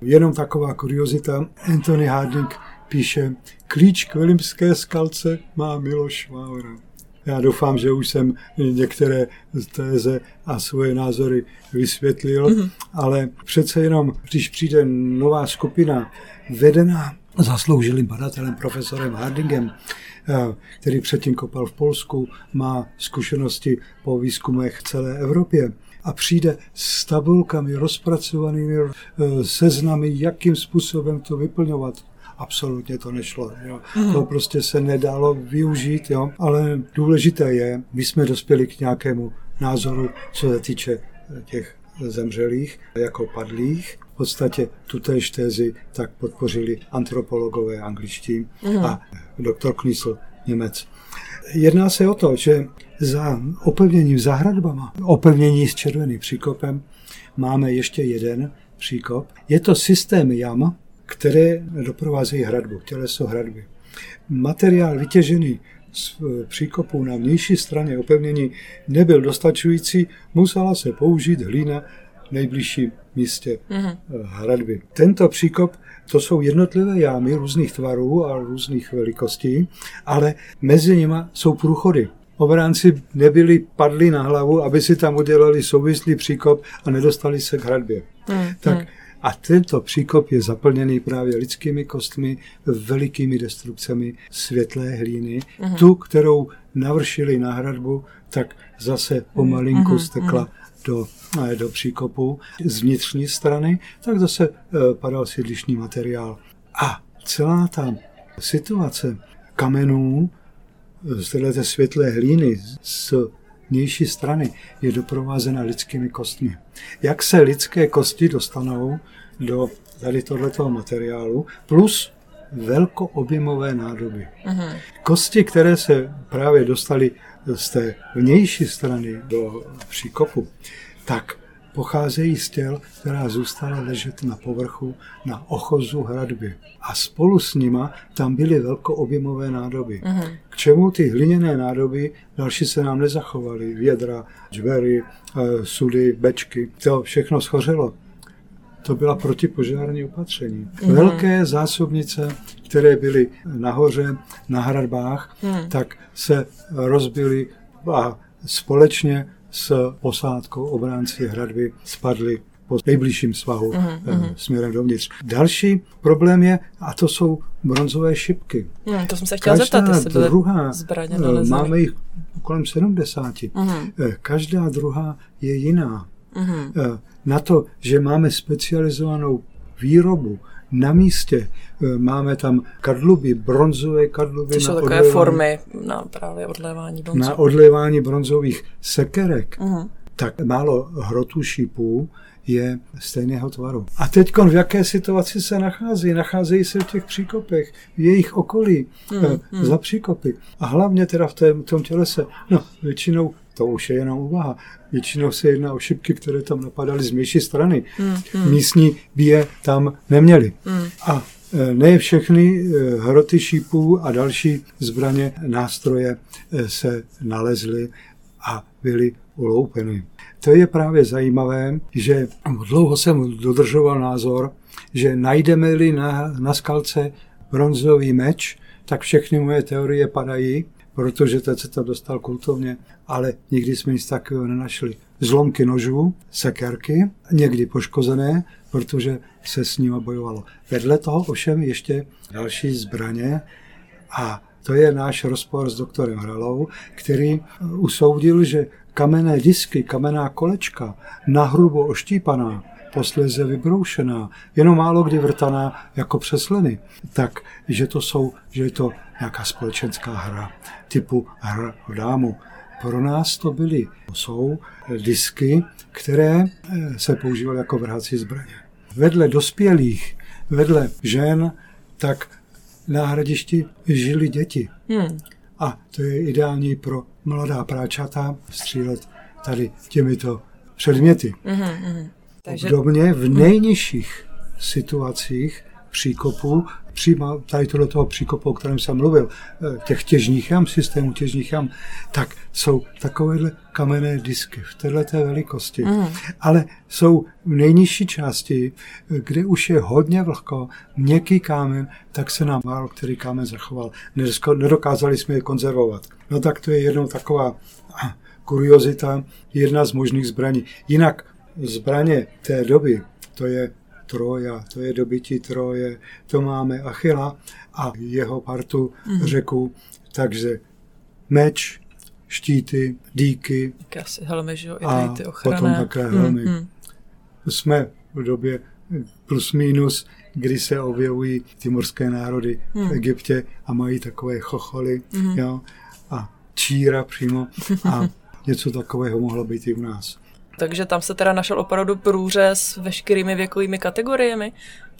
jenom taková kuriozita, Anthony Harding píše, klíč k Vilimské skalce má Miloš Vávra. Já doufám, že už jsem některé téze a svoje názory vysvětlil, mm-hmm. ale přece jenom, když přijde nová skupina vedená zasloužilým badatelem, profesorem Hardingem, eh, který předtím kopal v Polsku, má zkušenosti po výzkumech celé Evropě a přijde s tabulkami rozpracovanými eh, seznamy, jakým způsobem to vyplňovat, absolutně to nešlo. Jo. Mm. To prostě se nedalo využít, jo. ale důležité je, my jsme dospěli k nějakému názoru, co se týče eh, těch zemřelých jako padlých. V podstatě tutéž tézi tak podpořili antropologové angličtí mm. a doktor Knisl Němec. Jedná se o to, že za opevněním zahradbama, opevnění s červeným příkopem, máme ještě jeden příkop. Je to systém jam, které doprovázejí hradbu, těleso hradby. Materiál vytěžený z e, příkopu na vnější straně opevnění nebyl dostačující, musela se použít hlína v nejbližším místě mm-hmm. hradby. Tento příkop to jsou jednotlivé jámy různých tvarů a různých velikostí, ale mezi nimi jsou průchody. Obránci nebyli padli na hlavu, aby si tam udělali souvislý příkop a nedostali se k hradbě. Mm, tak mm. A tento příkop je zaplněný právě lidskými kostmi, velikými destrukcemi světlé hlíny. Mm-hmm. Tu, kterou navršili na hradbu, tak zase pomalinku mm-hmm. stekla mm-hmm. do, eh, do příkopu z vnitřní strany, tak zase eh, padal sídlišný materiál. A celá ta situace kamenů z této světlé hlíny, z vnější strany je doprovázena lidskými kostmi. Jak se lidské kosti dostanou do tady tohoto materiálu, plus velkoobjemové nádoby. Uh-huh. Kosti, které se právě dostaly z té vnější strany do příkopu, tak pocházejí z těl, která zůstala ležet na povrchu na ochozu hradby. A spolu s nima tam byly velkoobjemové nádoby. Uh-huh. K čemu ty hliněné nádoby další se nám nezachovaly? Vědra, džvery, eh, sudy, bečky. To všechno schořelo. To byla protipožární opatření. Uh-huh. Velké zásobnice, které byly nahoře, na hradbách, uh-huh. tak se rozbily a společně s posádkou obránci hradby spadli po nejbližším svahu uh-huh, směrem dovnitř. Další problém je, a to jsou bronzové šipky. Hmm, to jsem se chtěla Každá zeptat, jestli byly druhá, zbraně eh. Máme jich kolem 70. Uh-huh. Každá druhá je jiná. Uh-huh. Na to, že máme specializovanou výrobu na místě. E, máme tam kadluby, bronzové kadluby. Což jsou takové odlévání, formy na právě odlévání bronzů. Na odlévání bronzových sekerek. Uh-huh. Tak málo hrotů šípů je stejného tvaru. A teď v jaké situaci se nachází? Nacházejí se v těch příkopech, v jejich okolí, hmm, hmm. za příkopy. A hlavně teda v tom, tom tělese. No, většinou to už je jenom úvaha. Většinou se jedná o šipky, které tam napadaly z mější strany. Mm, mm. Místní by je tam neměli. Mm. A e, ne všechny e, hroty šípů a další zbraně, nástroje e, se nalezly a byly uloupeny. To je právě zajímavé, že dlouho jsem dodržoval názor, že najdeme-li na, na skalce bronzový meč, tak všechny moje teorie padají, protože teď se to dostal kultovně, ale nikdy jsme nic takového nenašli. Zlomky nožů, sekerky, někdy poškozené, protože se s nimi bojovalo. Vedle toho ovšem ještě další zbraně a to je náš rozpor s doktorem Hralou, který usoudil, že kamenné disky, kamenná kolečka, nahrubo oštípaná, posléze vybroušená, jenom málo kdy vrtaná jako přesleny, tak že to jsou, že je to nějaká společenská hra typu hra o dámu. Pro nás to byly, jsou disky, které eh, se používaly jako vrhací zbraně. Vedle dospělých, vedle žen, tak na hradišti žili děti. Hmm. A to je ideální pro mladá práčata střílet tady těmito předměty. Mm-hmm. Takže... Obdobně v nejnižších situacích příkopů, přímo tady tohle toho příkopu, o kterém jsem mluvil, eh, těch těžních jam, systému těžních jam, tak jsou takovéhle kamenné disky v této velikosti. Mm. Ale jsou v nejnižší části, eh, kde už je hodně vlhko, měkký kámen, tak se nám málo který kámen zachoval. Nedokázali jsme je konzervovat. No tak to je jednou taková kuriozita, jedna z možných zbraní. Jinak zbraně té doby, to je Troja, to je dobytí Troje, to máme Achila a jeho partu mm. řeku, takže meč, štíty, díky Asi helmy, že jo, a ty potom také helmy. Mm, mm. Jsme v době plus minus, kdy se objevují ty morské národy mm. v Egyptě a mají takové chocholy mm. jo, a číra přímo a něco takového mohlo být i u nás. Takže tam se teda našel opravdu průřez s veškerými věkovými kategoriemi,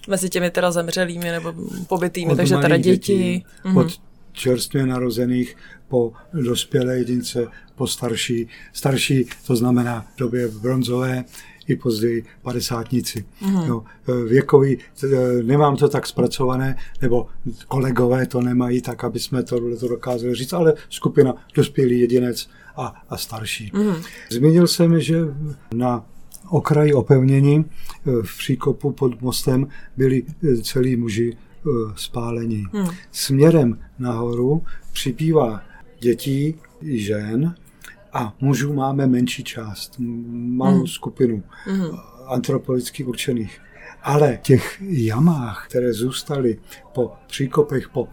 mezi těmi teda zemřelými nebo pobytými, od takže teda děti. dětí. Mhm. Od čerstvě narozených po dospělé jedince, po starší. Starší, to znamená v době bronzové, i později padesátníci. Mm-hmm. No, věkový, nemám to tak zpracované, nebo kolegové to nemají tak, aby jsme to, to dokázali říct, ale skupina dospělý jedinec a, a starší. Mm. Zmínil jsem, že na okraji opevnění e, v příkopu pod mostem byli e, celí muži e, spálení. Mm. Směrem nahoru přibývá dětí i žen a mužů máme menší část, malou mm. skupinu mm. antropologicky určených. Ale těch jamách, které zůstaly po příkopech, po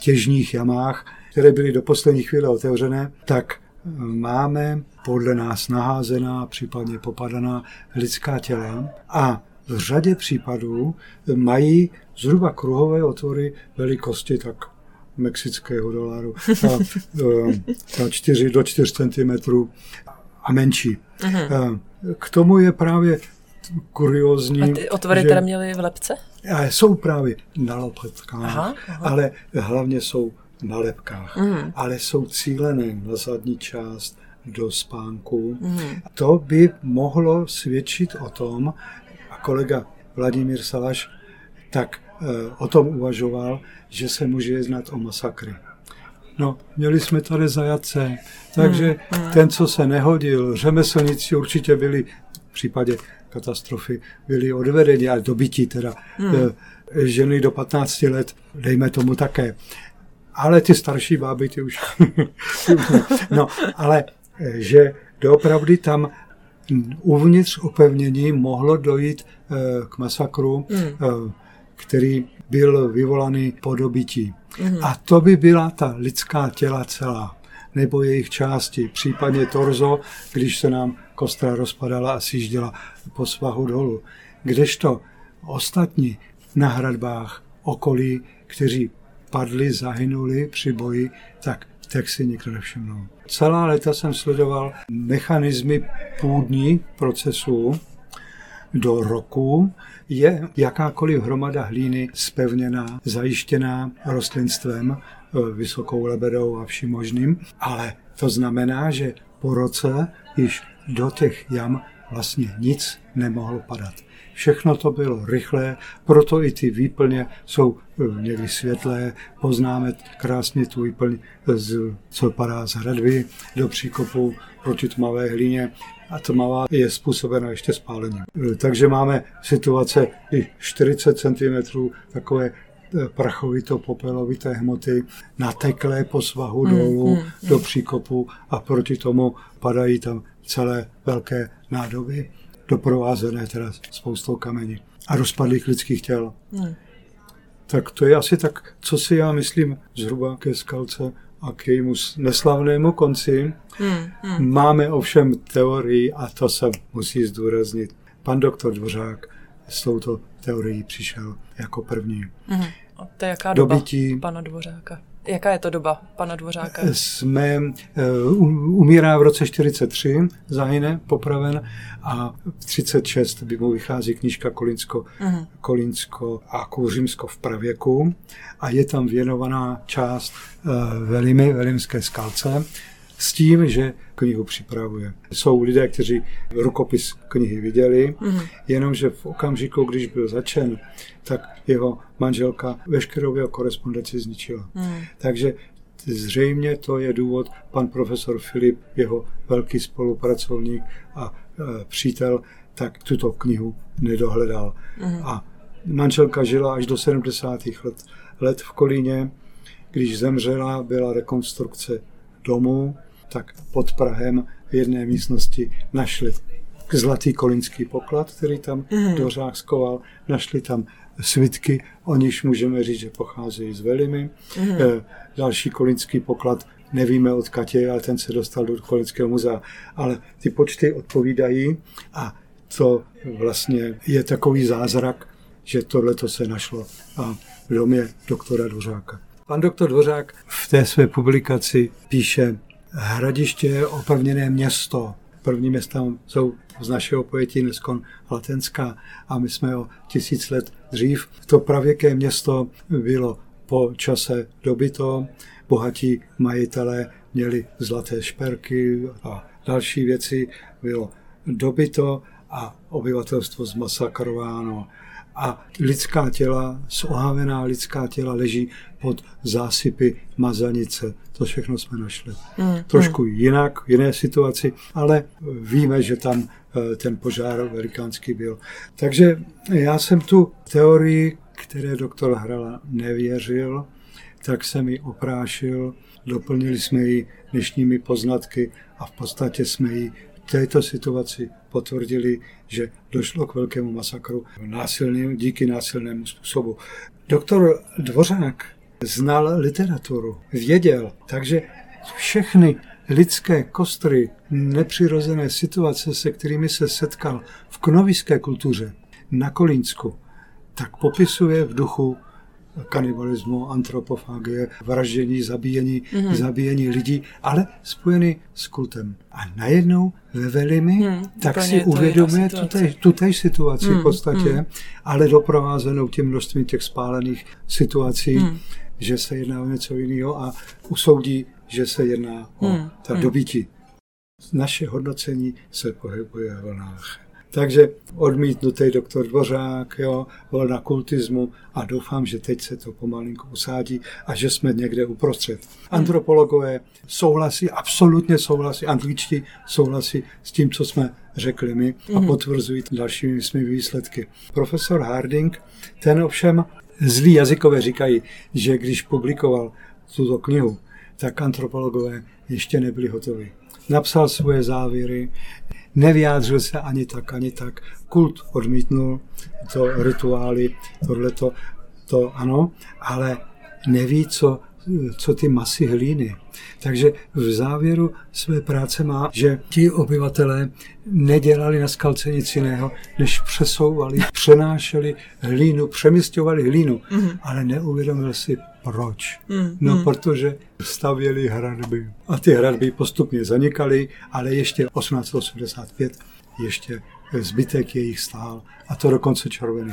těžních jamách, které byly do poslední chvíle otevřené, tak máme podle nás naházená, případně popadaná lidská těla a v řadě případů mají zhruba kruhové otvory velikosti tak mexického dolaru a, a 4 do 4 cm a menší. Uh-huh. K tomu je právě kuriozní. A ty otvory že, teda měly v lepce? Jsou právě na lopetkách, ale hlavně jsou na lepkách, mm. ale jsou cílené na zadní část do spánku. Mm. To by mohlo svědčit o tom, a kolega Vladimír Salaš tak e, o tom uvažoval, že se může jednat o masakry. No, měli jsme tady zajatce, takže mm. ten, co se nehodil, řemeslníci určitě byli v případě katastrofy byli odvedeni, ale dobytí teda mm. ženy do 15 let, dejme tomu také ale ty starší báby, ty už... no, ale eh, že doopravdy tam uvnitř upevnění mohlo dojít eh, k masakru, mm. který byl vyvolaný po dobytí. Mm. A to by byla ta lidská těla celá, nebo jejich části, případně torzo, když se nám kostra rozpadala a sjížděla po svahu dolů. Kdežto ostatní na hradbách okolí, kteří padli, zahynuli při boji, tak tak si nikdo nevšimnul. Celá léta jsem sledoval mechanismy půdní procesů do roku je jakákoliv hromada hlíny spevněná, zajištěná rostlinstvem, e, vysokou lebedou a vším možným, ale to znamená, že po roce již do těch jam vlastně nic nemohlo padat. Všechno to bylo rychlé, proto i ty výplně jsou eh, někdy světlé. Poznáme krásně tu výplň, z, co padá z hradby do příkopu proti tmavé hlíně a tmavá je způsobena ještě spálením. Eh, takže máme situace i 40 cm takové eh, prachovito popelovité hmoty nateklé po svahu mm, dolů mm, do příkopu a proti tomu padají tam celé velké nádoby doprovázené teda spoustou kamení a rozpadlých lidských těl. Hmm. Tak to je asi tak, co si já myslím zhruba ke skalce a k jejímu neslavnému konci. Hmm, hmm. Máme ovšem teorii, a to se musí zdůraznit. Pan doktor Dvořák s touto teorií přišel jako první. Hmm. A to je jaká doba Dobytí, pana Dvořáka? Jaká je to doba pana Dvořáka? Jsme, uh, umírá v roce 43, zahyne, popraven a v 36 by mu vychází knížka Kolínsko, uh-huh. Kolínsko a Kouřimsko v pravěku a je tam věnovaná část uh, Velimy, Velimské skalce. S tím, že knihu připravuje. Jsou lidé, kteří rukopis knihy viděli, mm-hmm. jenomže v okamžiku, když byl začen, tak jeho manželka veškerou jeho korespondenci zničila. Mm. Takže zřejmě to je důvod, pan profesor Filip, jeho velký spolupracovník a e, přítel, tak tuto knihu nedohledal. Mm. A manželka žila až do 70. let, let v Kolíně. Když zemřela, byla rekonstrukce domu, tak pod Prahem v jedné místnosti našli zlatý kolínský poklad, který tam mm. Dořák skoval, našli tam svitky, o nichž můžeme říct, že pocházejí z Velimy. Mm. E, další kolínský poklad nevíme od Katě, ale ten se dostal do Kolínského muzea. Ale ty počty odpovídají a to vlastně je takový zázrak, že tohle se našlo a v domě doktora Dvořáka. Pan doktor Dvořák v té své publikaci píše, hradiště je opevněné město. První města jsou z našeho pojetí dneskon latenská a my jsme o tisíc let dřív. To pravěké město bylo po čase dobyto, bohatí majitelé měli zlaté šperky a další věci, bylo dobyto a obyvatelstvo zmasakrováno a lidská těla, zohavená lidská těla leží pod zásypy mazanice. To všechno jsme našli. Mm, Trošku mm. jinak, v jiné situaci, ale víme, že tam eh, ten požár velikánský byl. Takže já jsem tu teorii, které doktor Hrala nevěřil, tak jsem ji oprášil, doplnili jsme ji dnešními poznatky a v podstatě jsme ji v této situaci potvrdili, že došlo k velkému masakru násilným, díky násilnému způsobu. Doktor Dvořák znal literaturu, věděl, takže všechny lidské kostry, nepřirozené situace, se kterými se setkal v knoviské kultuře na Kolínsku, tak popisuje v duchu kanibalismu, antropofagie, vraždění, zabíjení, mm-hmm. zabíjení lidí, ale spojený s kultem. A najednou ve Velimi, mm, tak si uvědomuje tutéž situaci mm, v podstatě, mm. ale doprovázenou tím množstvím těch spálených situací, mm. že se jedná o něco jiného a usoudí, že se jedná o mm, ta mm. dobytí. Naše hodnocení se pohybuje v vlnách. Takže odmítnutý doktor Dvořák, jo, na kultismu a doufám, že teď se to pomalinku usádí a že jsme někde uprostřed. Antropologové souhlasí, absolutně souhlasí, angličtí souhlasí s tím, co jsme řekli my a mhm. potvrzují dalšími svými výsledky. Profesor Harding, ten ovšem zlí jazykové říkají, že když publikoval tuto knihu, tak antropologové ještě nebyli hotovi. Napsal svoje závěry, nevyjádřil se ani tak, ani tak. Kult odmítnul, to rituály, tohleto, to ano, ale neví, co, co ty masy hlíny. Takže v závěru své práce má, že ti obyvatelé nedělali na skalce nic jiného, než přesouvali, přenášeli hlínu, přemysťovali hlínu, mm-hmm. ale neuvědomil si proč. Mm-hmm. No, protože stavěli hradby. A ty hradby postupně zanikaly, ale ještě 1885 ještě zbytek jejich stál. A to dokonce červený.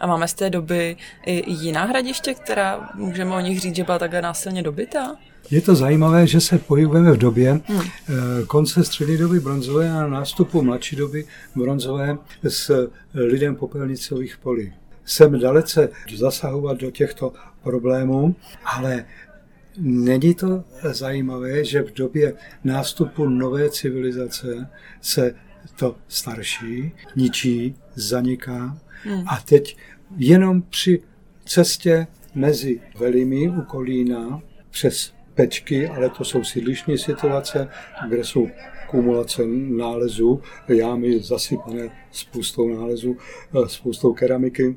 A máme z té doby i jiná hradiště, která můžeme o nich říct, že byla takhle násilně dobytá? Je to zajímavé, že se pohybujeme v době hmm. Eh, konce střední doby bronzové a nástupu mladší doby bronzové s lidem popelnicových polí. Jsem dalece zasahovat do těchto problémů, ale není to zajímavé, že v době nástupu nové civilizace se to starší ničí, zaniká hmm. a teď jenom při cestě mezi Velimi u Kolína přes Pečky, ale to jsou sídlišní situace, kde jsou kumulace nálezů, jámy zasypané spoustou nálezů, eh, spoustou keramiky,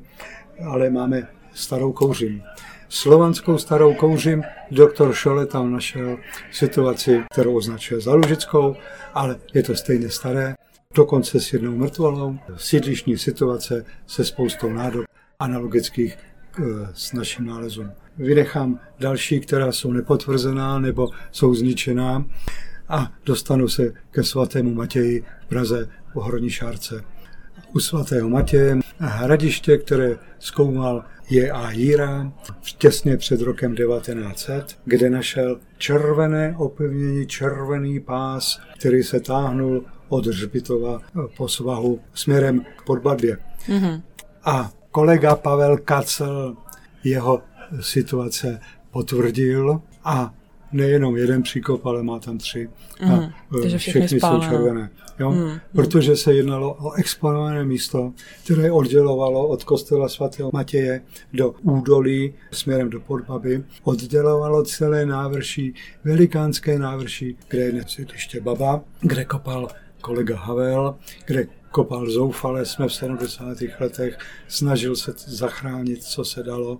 ale máme starou kouřím. Slovanskou starou kouřím doktor Šole tam našel situaci, kterou označuje za lužickou, ale je to stejně staré, dokonce s jednou mrtvolou, sídlišní situace se spoustou nádob analogických eh, s naším nálezům. Vynechám další, která jsou nepotvrzená nebo jsou zničená a dostanu se ke svatému Matěji v Praze po Horní Šárce. U svatého Matěje hradiště, které zkoumal je a Jíra těsně před rokem 1900, kde našel červené opevnění, červený pás, který se táhnul od Hřbitova po svahu směrem k Podbadbě. Mm-hmm. A kolega Pavel Kacel jeho situace potvrdil a nejenom jeden příkop, ale má tam tři. Mm, a takže všechny, všechny jsou červené. Jo? Mm, Protože se jednalo o exponované místo, které oddělovalo od kostela svatého Matěje do údolí směrem do Podbaby, oddělovalo celé návrší, velikánské návrší, kde je ještě baba, kde kopal kolega Havel, kde kopal zoufale, jsme v 70. letech, snažil se zachránit, co se dalo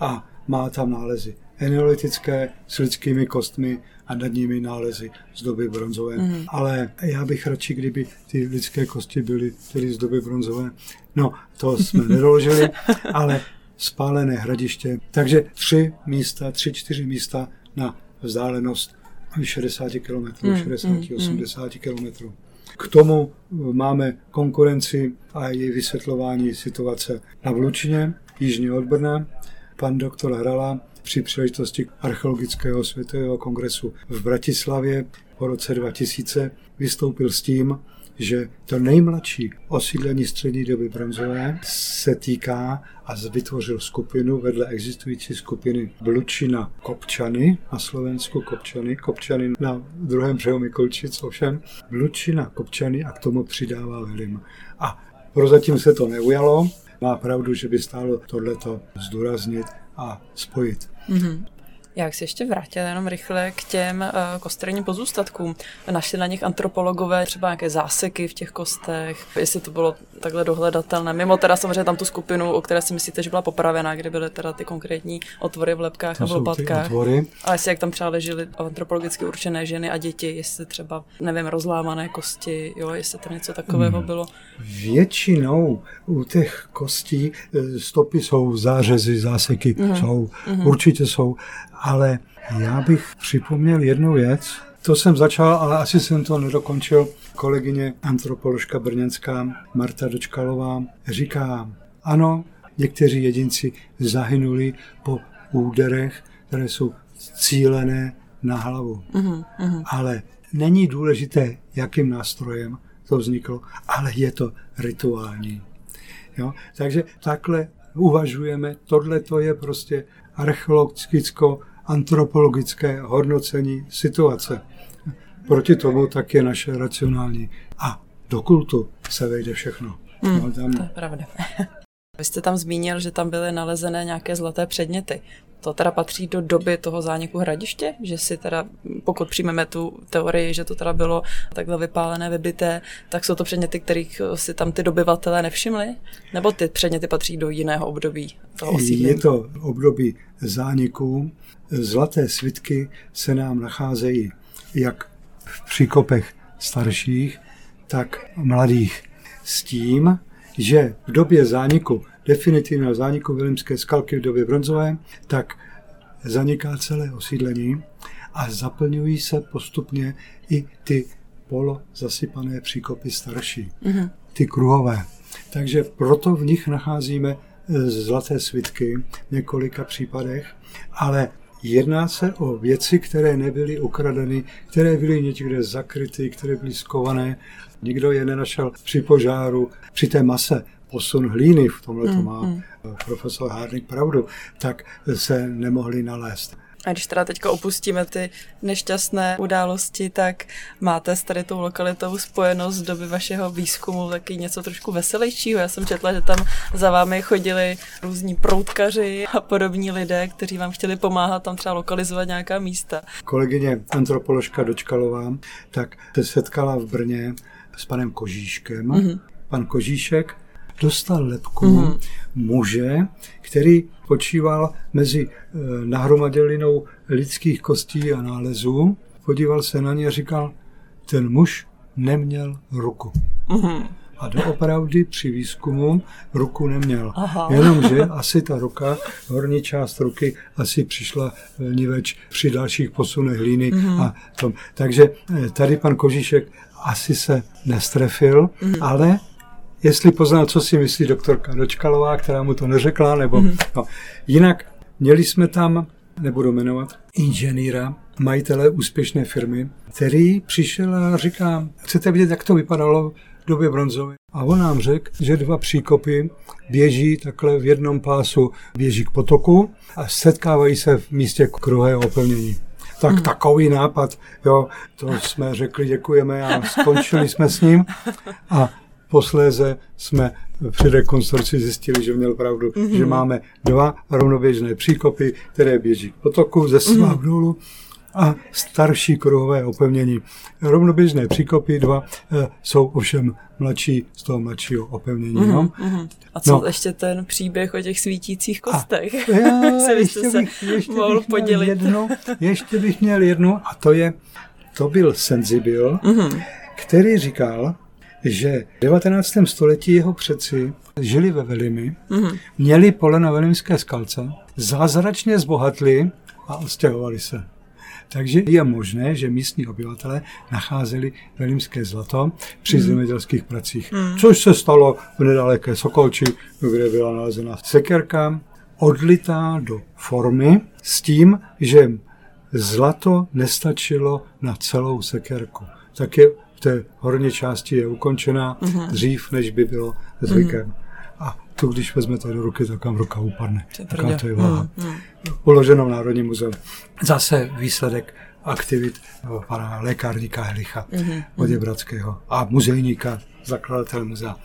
a má tam nálezy eneolitické s lidskými kostmi a nad nimi nálezy z doby bronzové. Mm. Ale já bych radši, kdyby ty lidské kosti byly tedy z doby bronzové. No, to jsme nedoložili, ale spálené hradiště. Takže tři místa, tři, čtyři místa na vzdálenost 60 km, mm. 60, mm. 80 km. K tomu máme konkurenci a její vysvětlování situace na Vlučině, jižně od Brna. Pan doktor Hrala při příležitosti archeologického světového kongresu v Bratislavě po roce 2000 vystoupil s tím, že to nejmladší osídlení střední doby bronzové se týká a vytvořil skupinu vedle existující skupiny Blučina Kopčany na Slovensku Kopčany, Kopčany na druhém břehu Mikolčic ovšem, Blučina Kopčany a k tomu přidává Velim. A prozatím se to neujalo, má pravdu, že by stálo tohleto zdůraznit a spojit. Mm-hmm. Jak se ještě vrátil jenom rychle k těm uh, kosterním pozůstatkům. Našli na nich antropologové třeba nějaké záseky v těch kostech, jestli to bylo takhle dohledatelné. Mimo teda samozřejmě tam tu skupinu, o které si myslíte, že byla popravená, kde byly teda ty konkrétní otvory v lepkách a v lopatkách. A jestli jak tam třeba ležely antropologicky určené ženy a děti, jestli třeba, nevím, rozlámané kosti, jo, jestli tam něco takového hmm. bylo. Většinou u těch kostí e, stopy jsou zářezy, záseky, mm-hmm. jsou, mm-hmm. určitě jsou ale já bych připomněl jednu věc, to jsem začal, ale asi jsem to nedokončil. Kolegyně antropoložka brněnská Marta Dočkalová říká, ano, někteří jedinci zahynuli po úderech, které jsou cílené na hlavu. Uh-huh, uh-huh. Ale není důležité, jakým nástrojem to vzniklo, ale je to rituální. Jo? Takže takhle uvažujeme, tohle to je prostě archeologicko-antropologické hodnocení situace. Proti tomu tak je naše racionální. A do kultu se vejde všechno. Hmm, no, tam... To je pravda. Vy jste tam zmínil, že tam byly nalezené nějaké zlaté předměty. To teda patří do doby toho zániku hradiště, že si teda, pokud přijmeme tu teorii, že to teda bylo takhle vypálené, vybité, tak jsou to předměty, kterých si tam ty dobyvatelé nevšimli? Nebo ty předměty patří do jiného období toho osídlení? Je to období zániku. Zlaté svitky se nám nacházejí jak v příkopech starších, tak mladých. S tím, že v době zániku, definitivního zániku Vilimské skalky v době bronzové, tak zaniká celé osídlení a zaplňují se postupně i ty polo zasypané příkopy starší, mm-hmm. ty kruhové. Takže proto v nich nacházíme e, zlaté svitky v několika případech, ale jedná se o věci, které nebyly ukradeny, které byly někde zakryty, které byly skované. Nikdo je nenašel při požáru, při té mase posun hlíny, v tomhle to mm, má mm. profesor Hárnik pravdu, tak se nemohli nalézt. A když teda teďka opustíme ty nešťastné události, tak máte s tady tou lokalitou spojenost z doby vašeho výzkumu taky něco trošku veselějšího. Já jsem četla, že tam za vámi chodili různí proutkaři a podobní lidé, kteří vám chtěli pomáhat tam třeba lokalizovat nějaká místa. Kolegyně antropoložka Dočkalová tak se setkala v Brně s panem Kožíškem. Mm-hmm. Pan Kožíšek dostal lepku mm-hmm. muže, který počíval mezi eh, nahromadělinou lidských kostí a nálezů, podíval se na ně a říkal, ten muž neměl ruku. Mm-hmm. A doopravdy při výzkumu ruku neměl. Aha. Jenomže asi ta ruka, horní část ruky, asi přišla niveč při dalších posunech hlíny. Mm-hmm. A tom. Takže eh, tady pan Kožíšek asi se nestrefil, mm-hmm. ale jestli poznal, co si myslí doktorka Dočkalová, která mu to neřekla, nebo... Mm-hmm. No. Jinak měli jsme tam, nebudu jmenovat, inženýra, majitele úspěšné firmy, který přišel a říká, chcete vidět, jak to vypadalo v době bronzové? A on nám řekl, že dva příkopy běží takhle v jednom pásu, běží k potoku a setkávají se v místě kruhého opevnění. Tak hmm. takový nápad, jo, to jsme řekli děkujeme a skončili jsme s ním. A posléze jsme při rekonstrukci zjistili, že měl pravdu, mm-hmm. že máme dva rovnoběžné příkopy, které běží k potoku ze svah mm-hmm. dolů a starší kruhové opevnění. Rovnoběžné příkopy dva e, jsou ovšem mladší z toho mladšího opevnění. Mm-hmm, no. Mm-hmm. A co no. ještě ten příběh o těch svítících kostech? A, já, ještě bych, ještě mohl bych podělit. Jednu, ještě bych měl jednu a to je, to byl Senzibil, mm-hmm. který říkal, že v 19. století jeho předci žili ve Velimi, mm-hmm. měli pole na Velimské skalce, zázračně zbohatli a odstěhovali se. Takže je možné, že místní obyvatelé nacházeli velimské zlato při mm. zemědělských pracích. Mm. Což se stalo v nedaleké Sokolči, kde byla nalezena sekerka, odlitá do formy s tím, že zlato nestačilo na celou sekerku. Tak je té horní části je ukončená mm-hmm. dřív, než by bylo zvykem. Mm-hmm. A tu, když vezmete do ruky, tak vám ruka upadne. Taká to je váha. Mm-hmm. Uloženo v Národním muzeu. Zase výsledek aktivit pana lékárníka Helicha mm-hmm. Oděbradského a muzejníka, zakladatel muzea.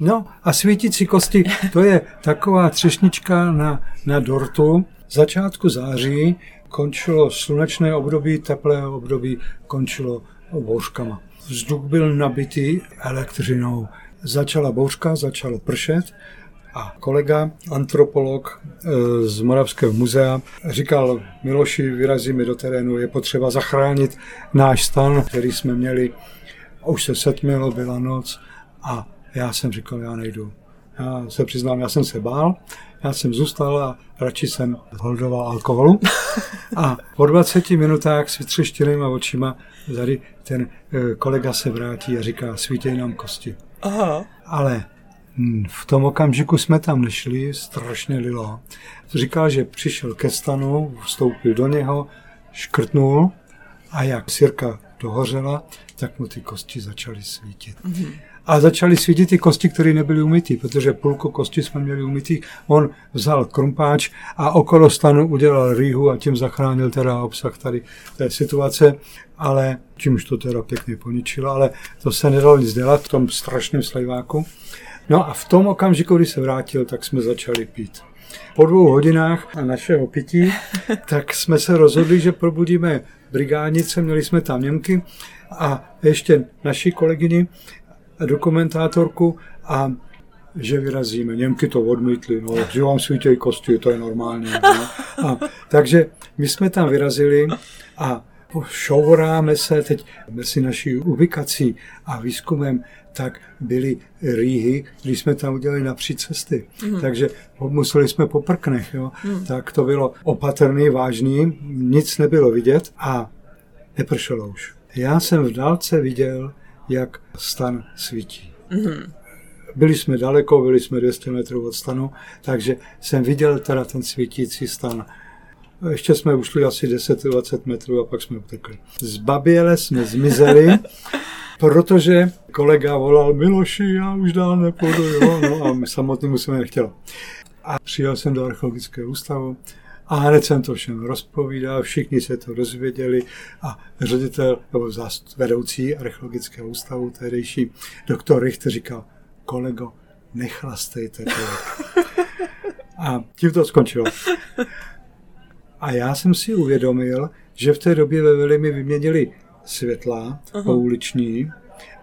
No a svítící kosti, to je taková třešnička na, na dortu. Začátku září končilo slunečné období, teplé období končilo bouřkama vzduch byl nabitý elektřinou. Začala bouřka, začalo pršet a kolega, antropolog eh, z Moravského muzea, říkal, Miloši, vyrazíme do terénu, je potřeba zachránit náš stan, který jsme měli. Už se setmilo, byla noc a já jsem říkal, já nejdu. Já se přiznám, já jsem se bál, já jsem zůstal a radši jsem holdoval alkoholu. A po 20 minutách s vytřeštěnýma očima tady ten eh, kolega se vrátí a říká, svítěj nám kosti. Aha. Ale hm, v tom okamžiku jsme tam nešli, strašně lilo. Říkal, že přišel ke stanu, vstoupil do něho, škrtnul a jak sirka dohořela, tak mu ty kosti začaly svítit. Mm-hmm a začaly svítit ty kosti, které nebyly umytý, protože půlku kosti jsme měli umytý. On vzal krumpáč a okolo stanu udělal rýhu a tím zachránil teda obsah tady té situace, ale čímž to teda pěkně poničilo, ale to se nedalo nic dělat v tom strašném slejváku. No a v tom okamžiku, kdy se vrátil, tak jsme začali pít. Po dvou hodinách a našeho pití, tak jsme se rozhodli, že probudíme brigádnice, měli jsme tam Němky a ještě naši kolegyni, dokumentátorku a že vyrazíme. Němky to odmítli, no, že vám svítějí kosti, to je normálně. No. A, takže my jsme tam vyrazili a šouráme se teď mezi naší ubikací a výzkumem, tak byly rýhy, když jsme tam udělali napříč cesty. Mm. Takže museli jsme po prknech. Jo. Mm. Tak to bylo opatrný, vážný, nic nebylo vidět a nepršelo už. Já jsem v dálce viděl jak stan svítí. Mm-hmm. Byli jsme daleko, byli jsme 200 metrů od stanu, takže jsem viděl teda ten svítící stan. Ještě jsme ušli asi 10-20 metrů a pak jsme utekli. Z Baběle jsme zmizeli, protože kolega volal Miloši, já už dál nepůjdu, jo, no a my samotný musíme nechtěl. A přijel jsem do archeologického ústavu, a hned jsem to všem rozpovídal, všichni se to dozvěděli a ředitel nebo vedoucí archeologického ústavu, tehdejší doktor Richter říkal, kolego, nechlastejte to. A tím to skončilo. A já jsem si uvědomil, že v té době ve Velimi vyměnili světla uh-huh. pouliční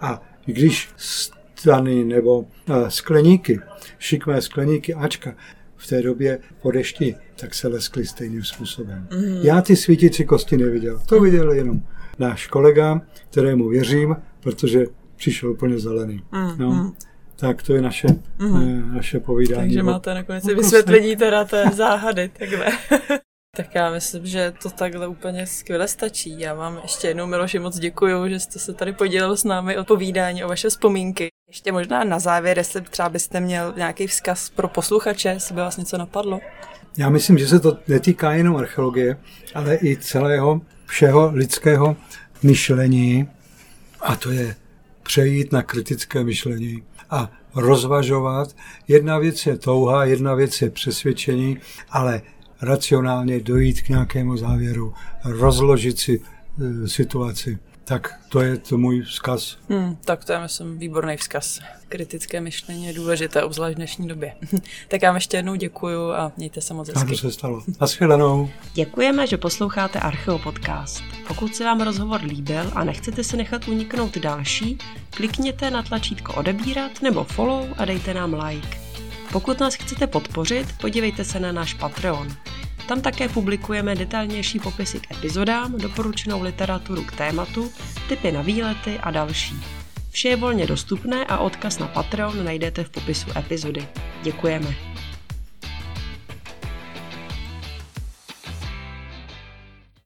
a když stany nebo uh, skleníky, šikmé skleníky Ačka v té době po dešti, tak se leskly stejným způsobem. Mm. Já ty svítící kosti neviděl. To viděl jenom náš kolega, kterému věřím, protože přišel úplně zelený. Mm. No. Mm. Tak to je naše, mm. naše povídání. Takže máte nakonec vysvětlení teda té záhady, takhle. Tak já myslím, že to takhle úplně skvěle stačí. Já vám ještě jednou, Miloši, moc děkuji, že jste se tady podělil s námi o povídání, o vaše vzpomínky. Ještě možná na závěr, jestli třeba byste měl nějaký vzkaz pro posluchače, jestli by vás něco napadlo. Já myslím, že se to netýká jenom archeologie, ale i celého všeho lidského myšlení a to je přejít na kritické myšlení a rozvažovat. Jedna věc je touha, jedna věc je přesvědčení, ale racionálně dojít k nějakému závěru, rozložit si e, situaci. Tak to je to můj vzkaz. Hmm, tak to je, myslím, výborný vzkaz. Kritické myšlení je důležité, obzvlášť v dnešní době. tak já vám ještě jednou děkuju a mějte se moc hezky. se stalo. Naschledanou. Děkujeme, že posloucháte Archeo podcast. Pokud se vám rozhovor líbil a nechcete se nechat uniknout další, klikněte na tlačítko odebírat nebo follow a dejte nám like. Pokud nás chcete podpořit, podívejte se na náš Patreon. Tam také publikujeme detailnější popisy k epizodám, doporučenou literaturu k tématu, typy na výlety a další. Vše je volně dostupné a odkaz na Patreon najdete v popisu epizody. Děkujeme.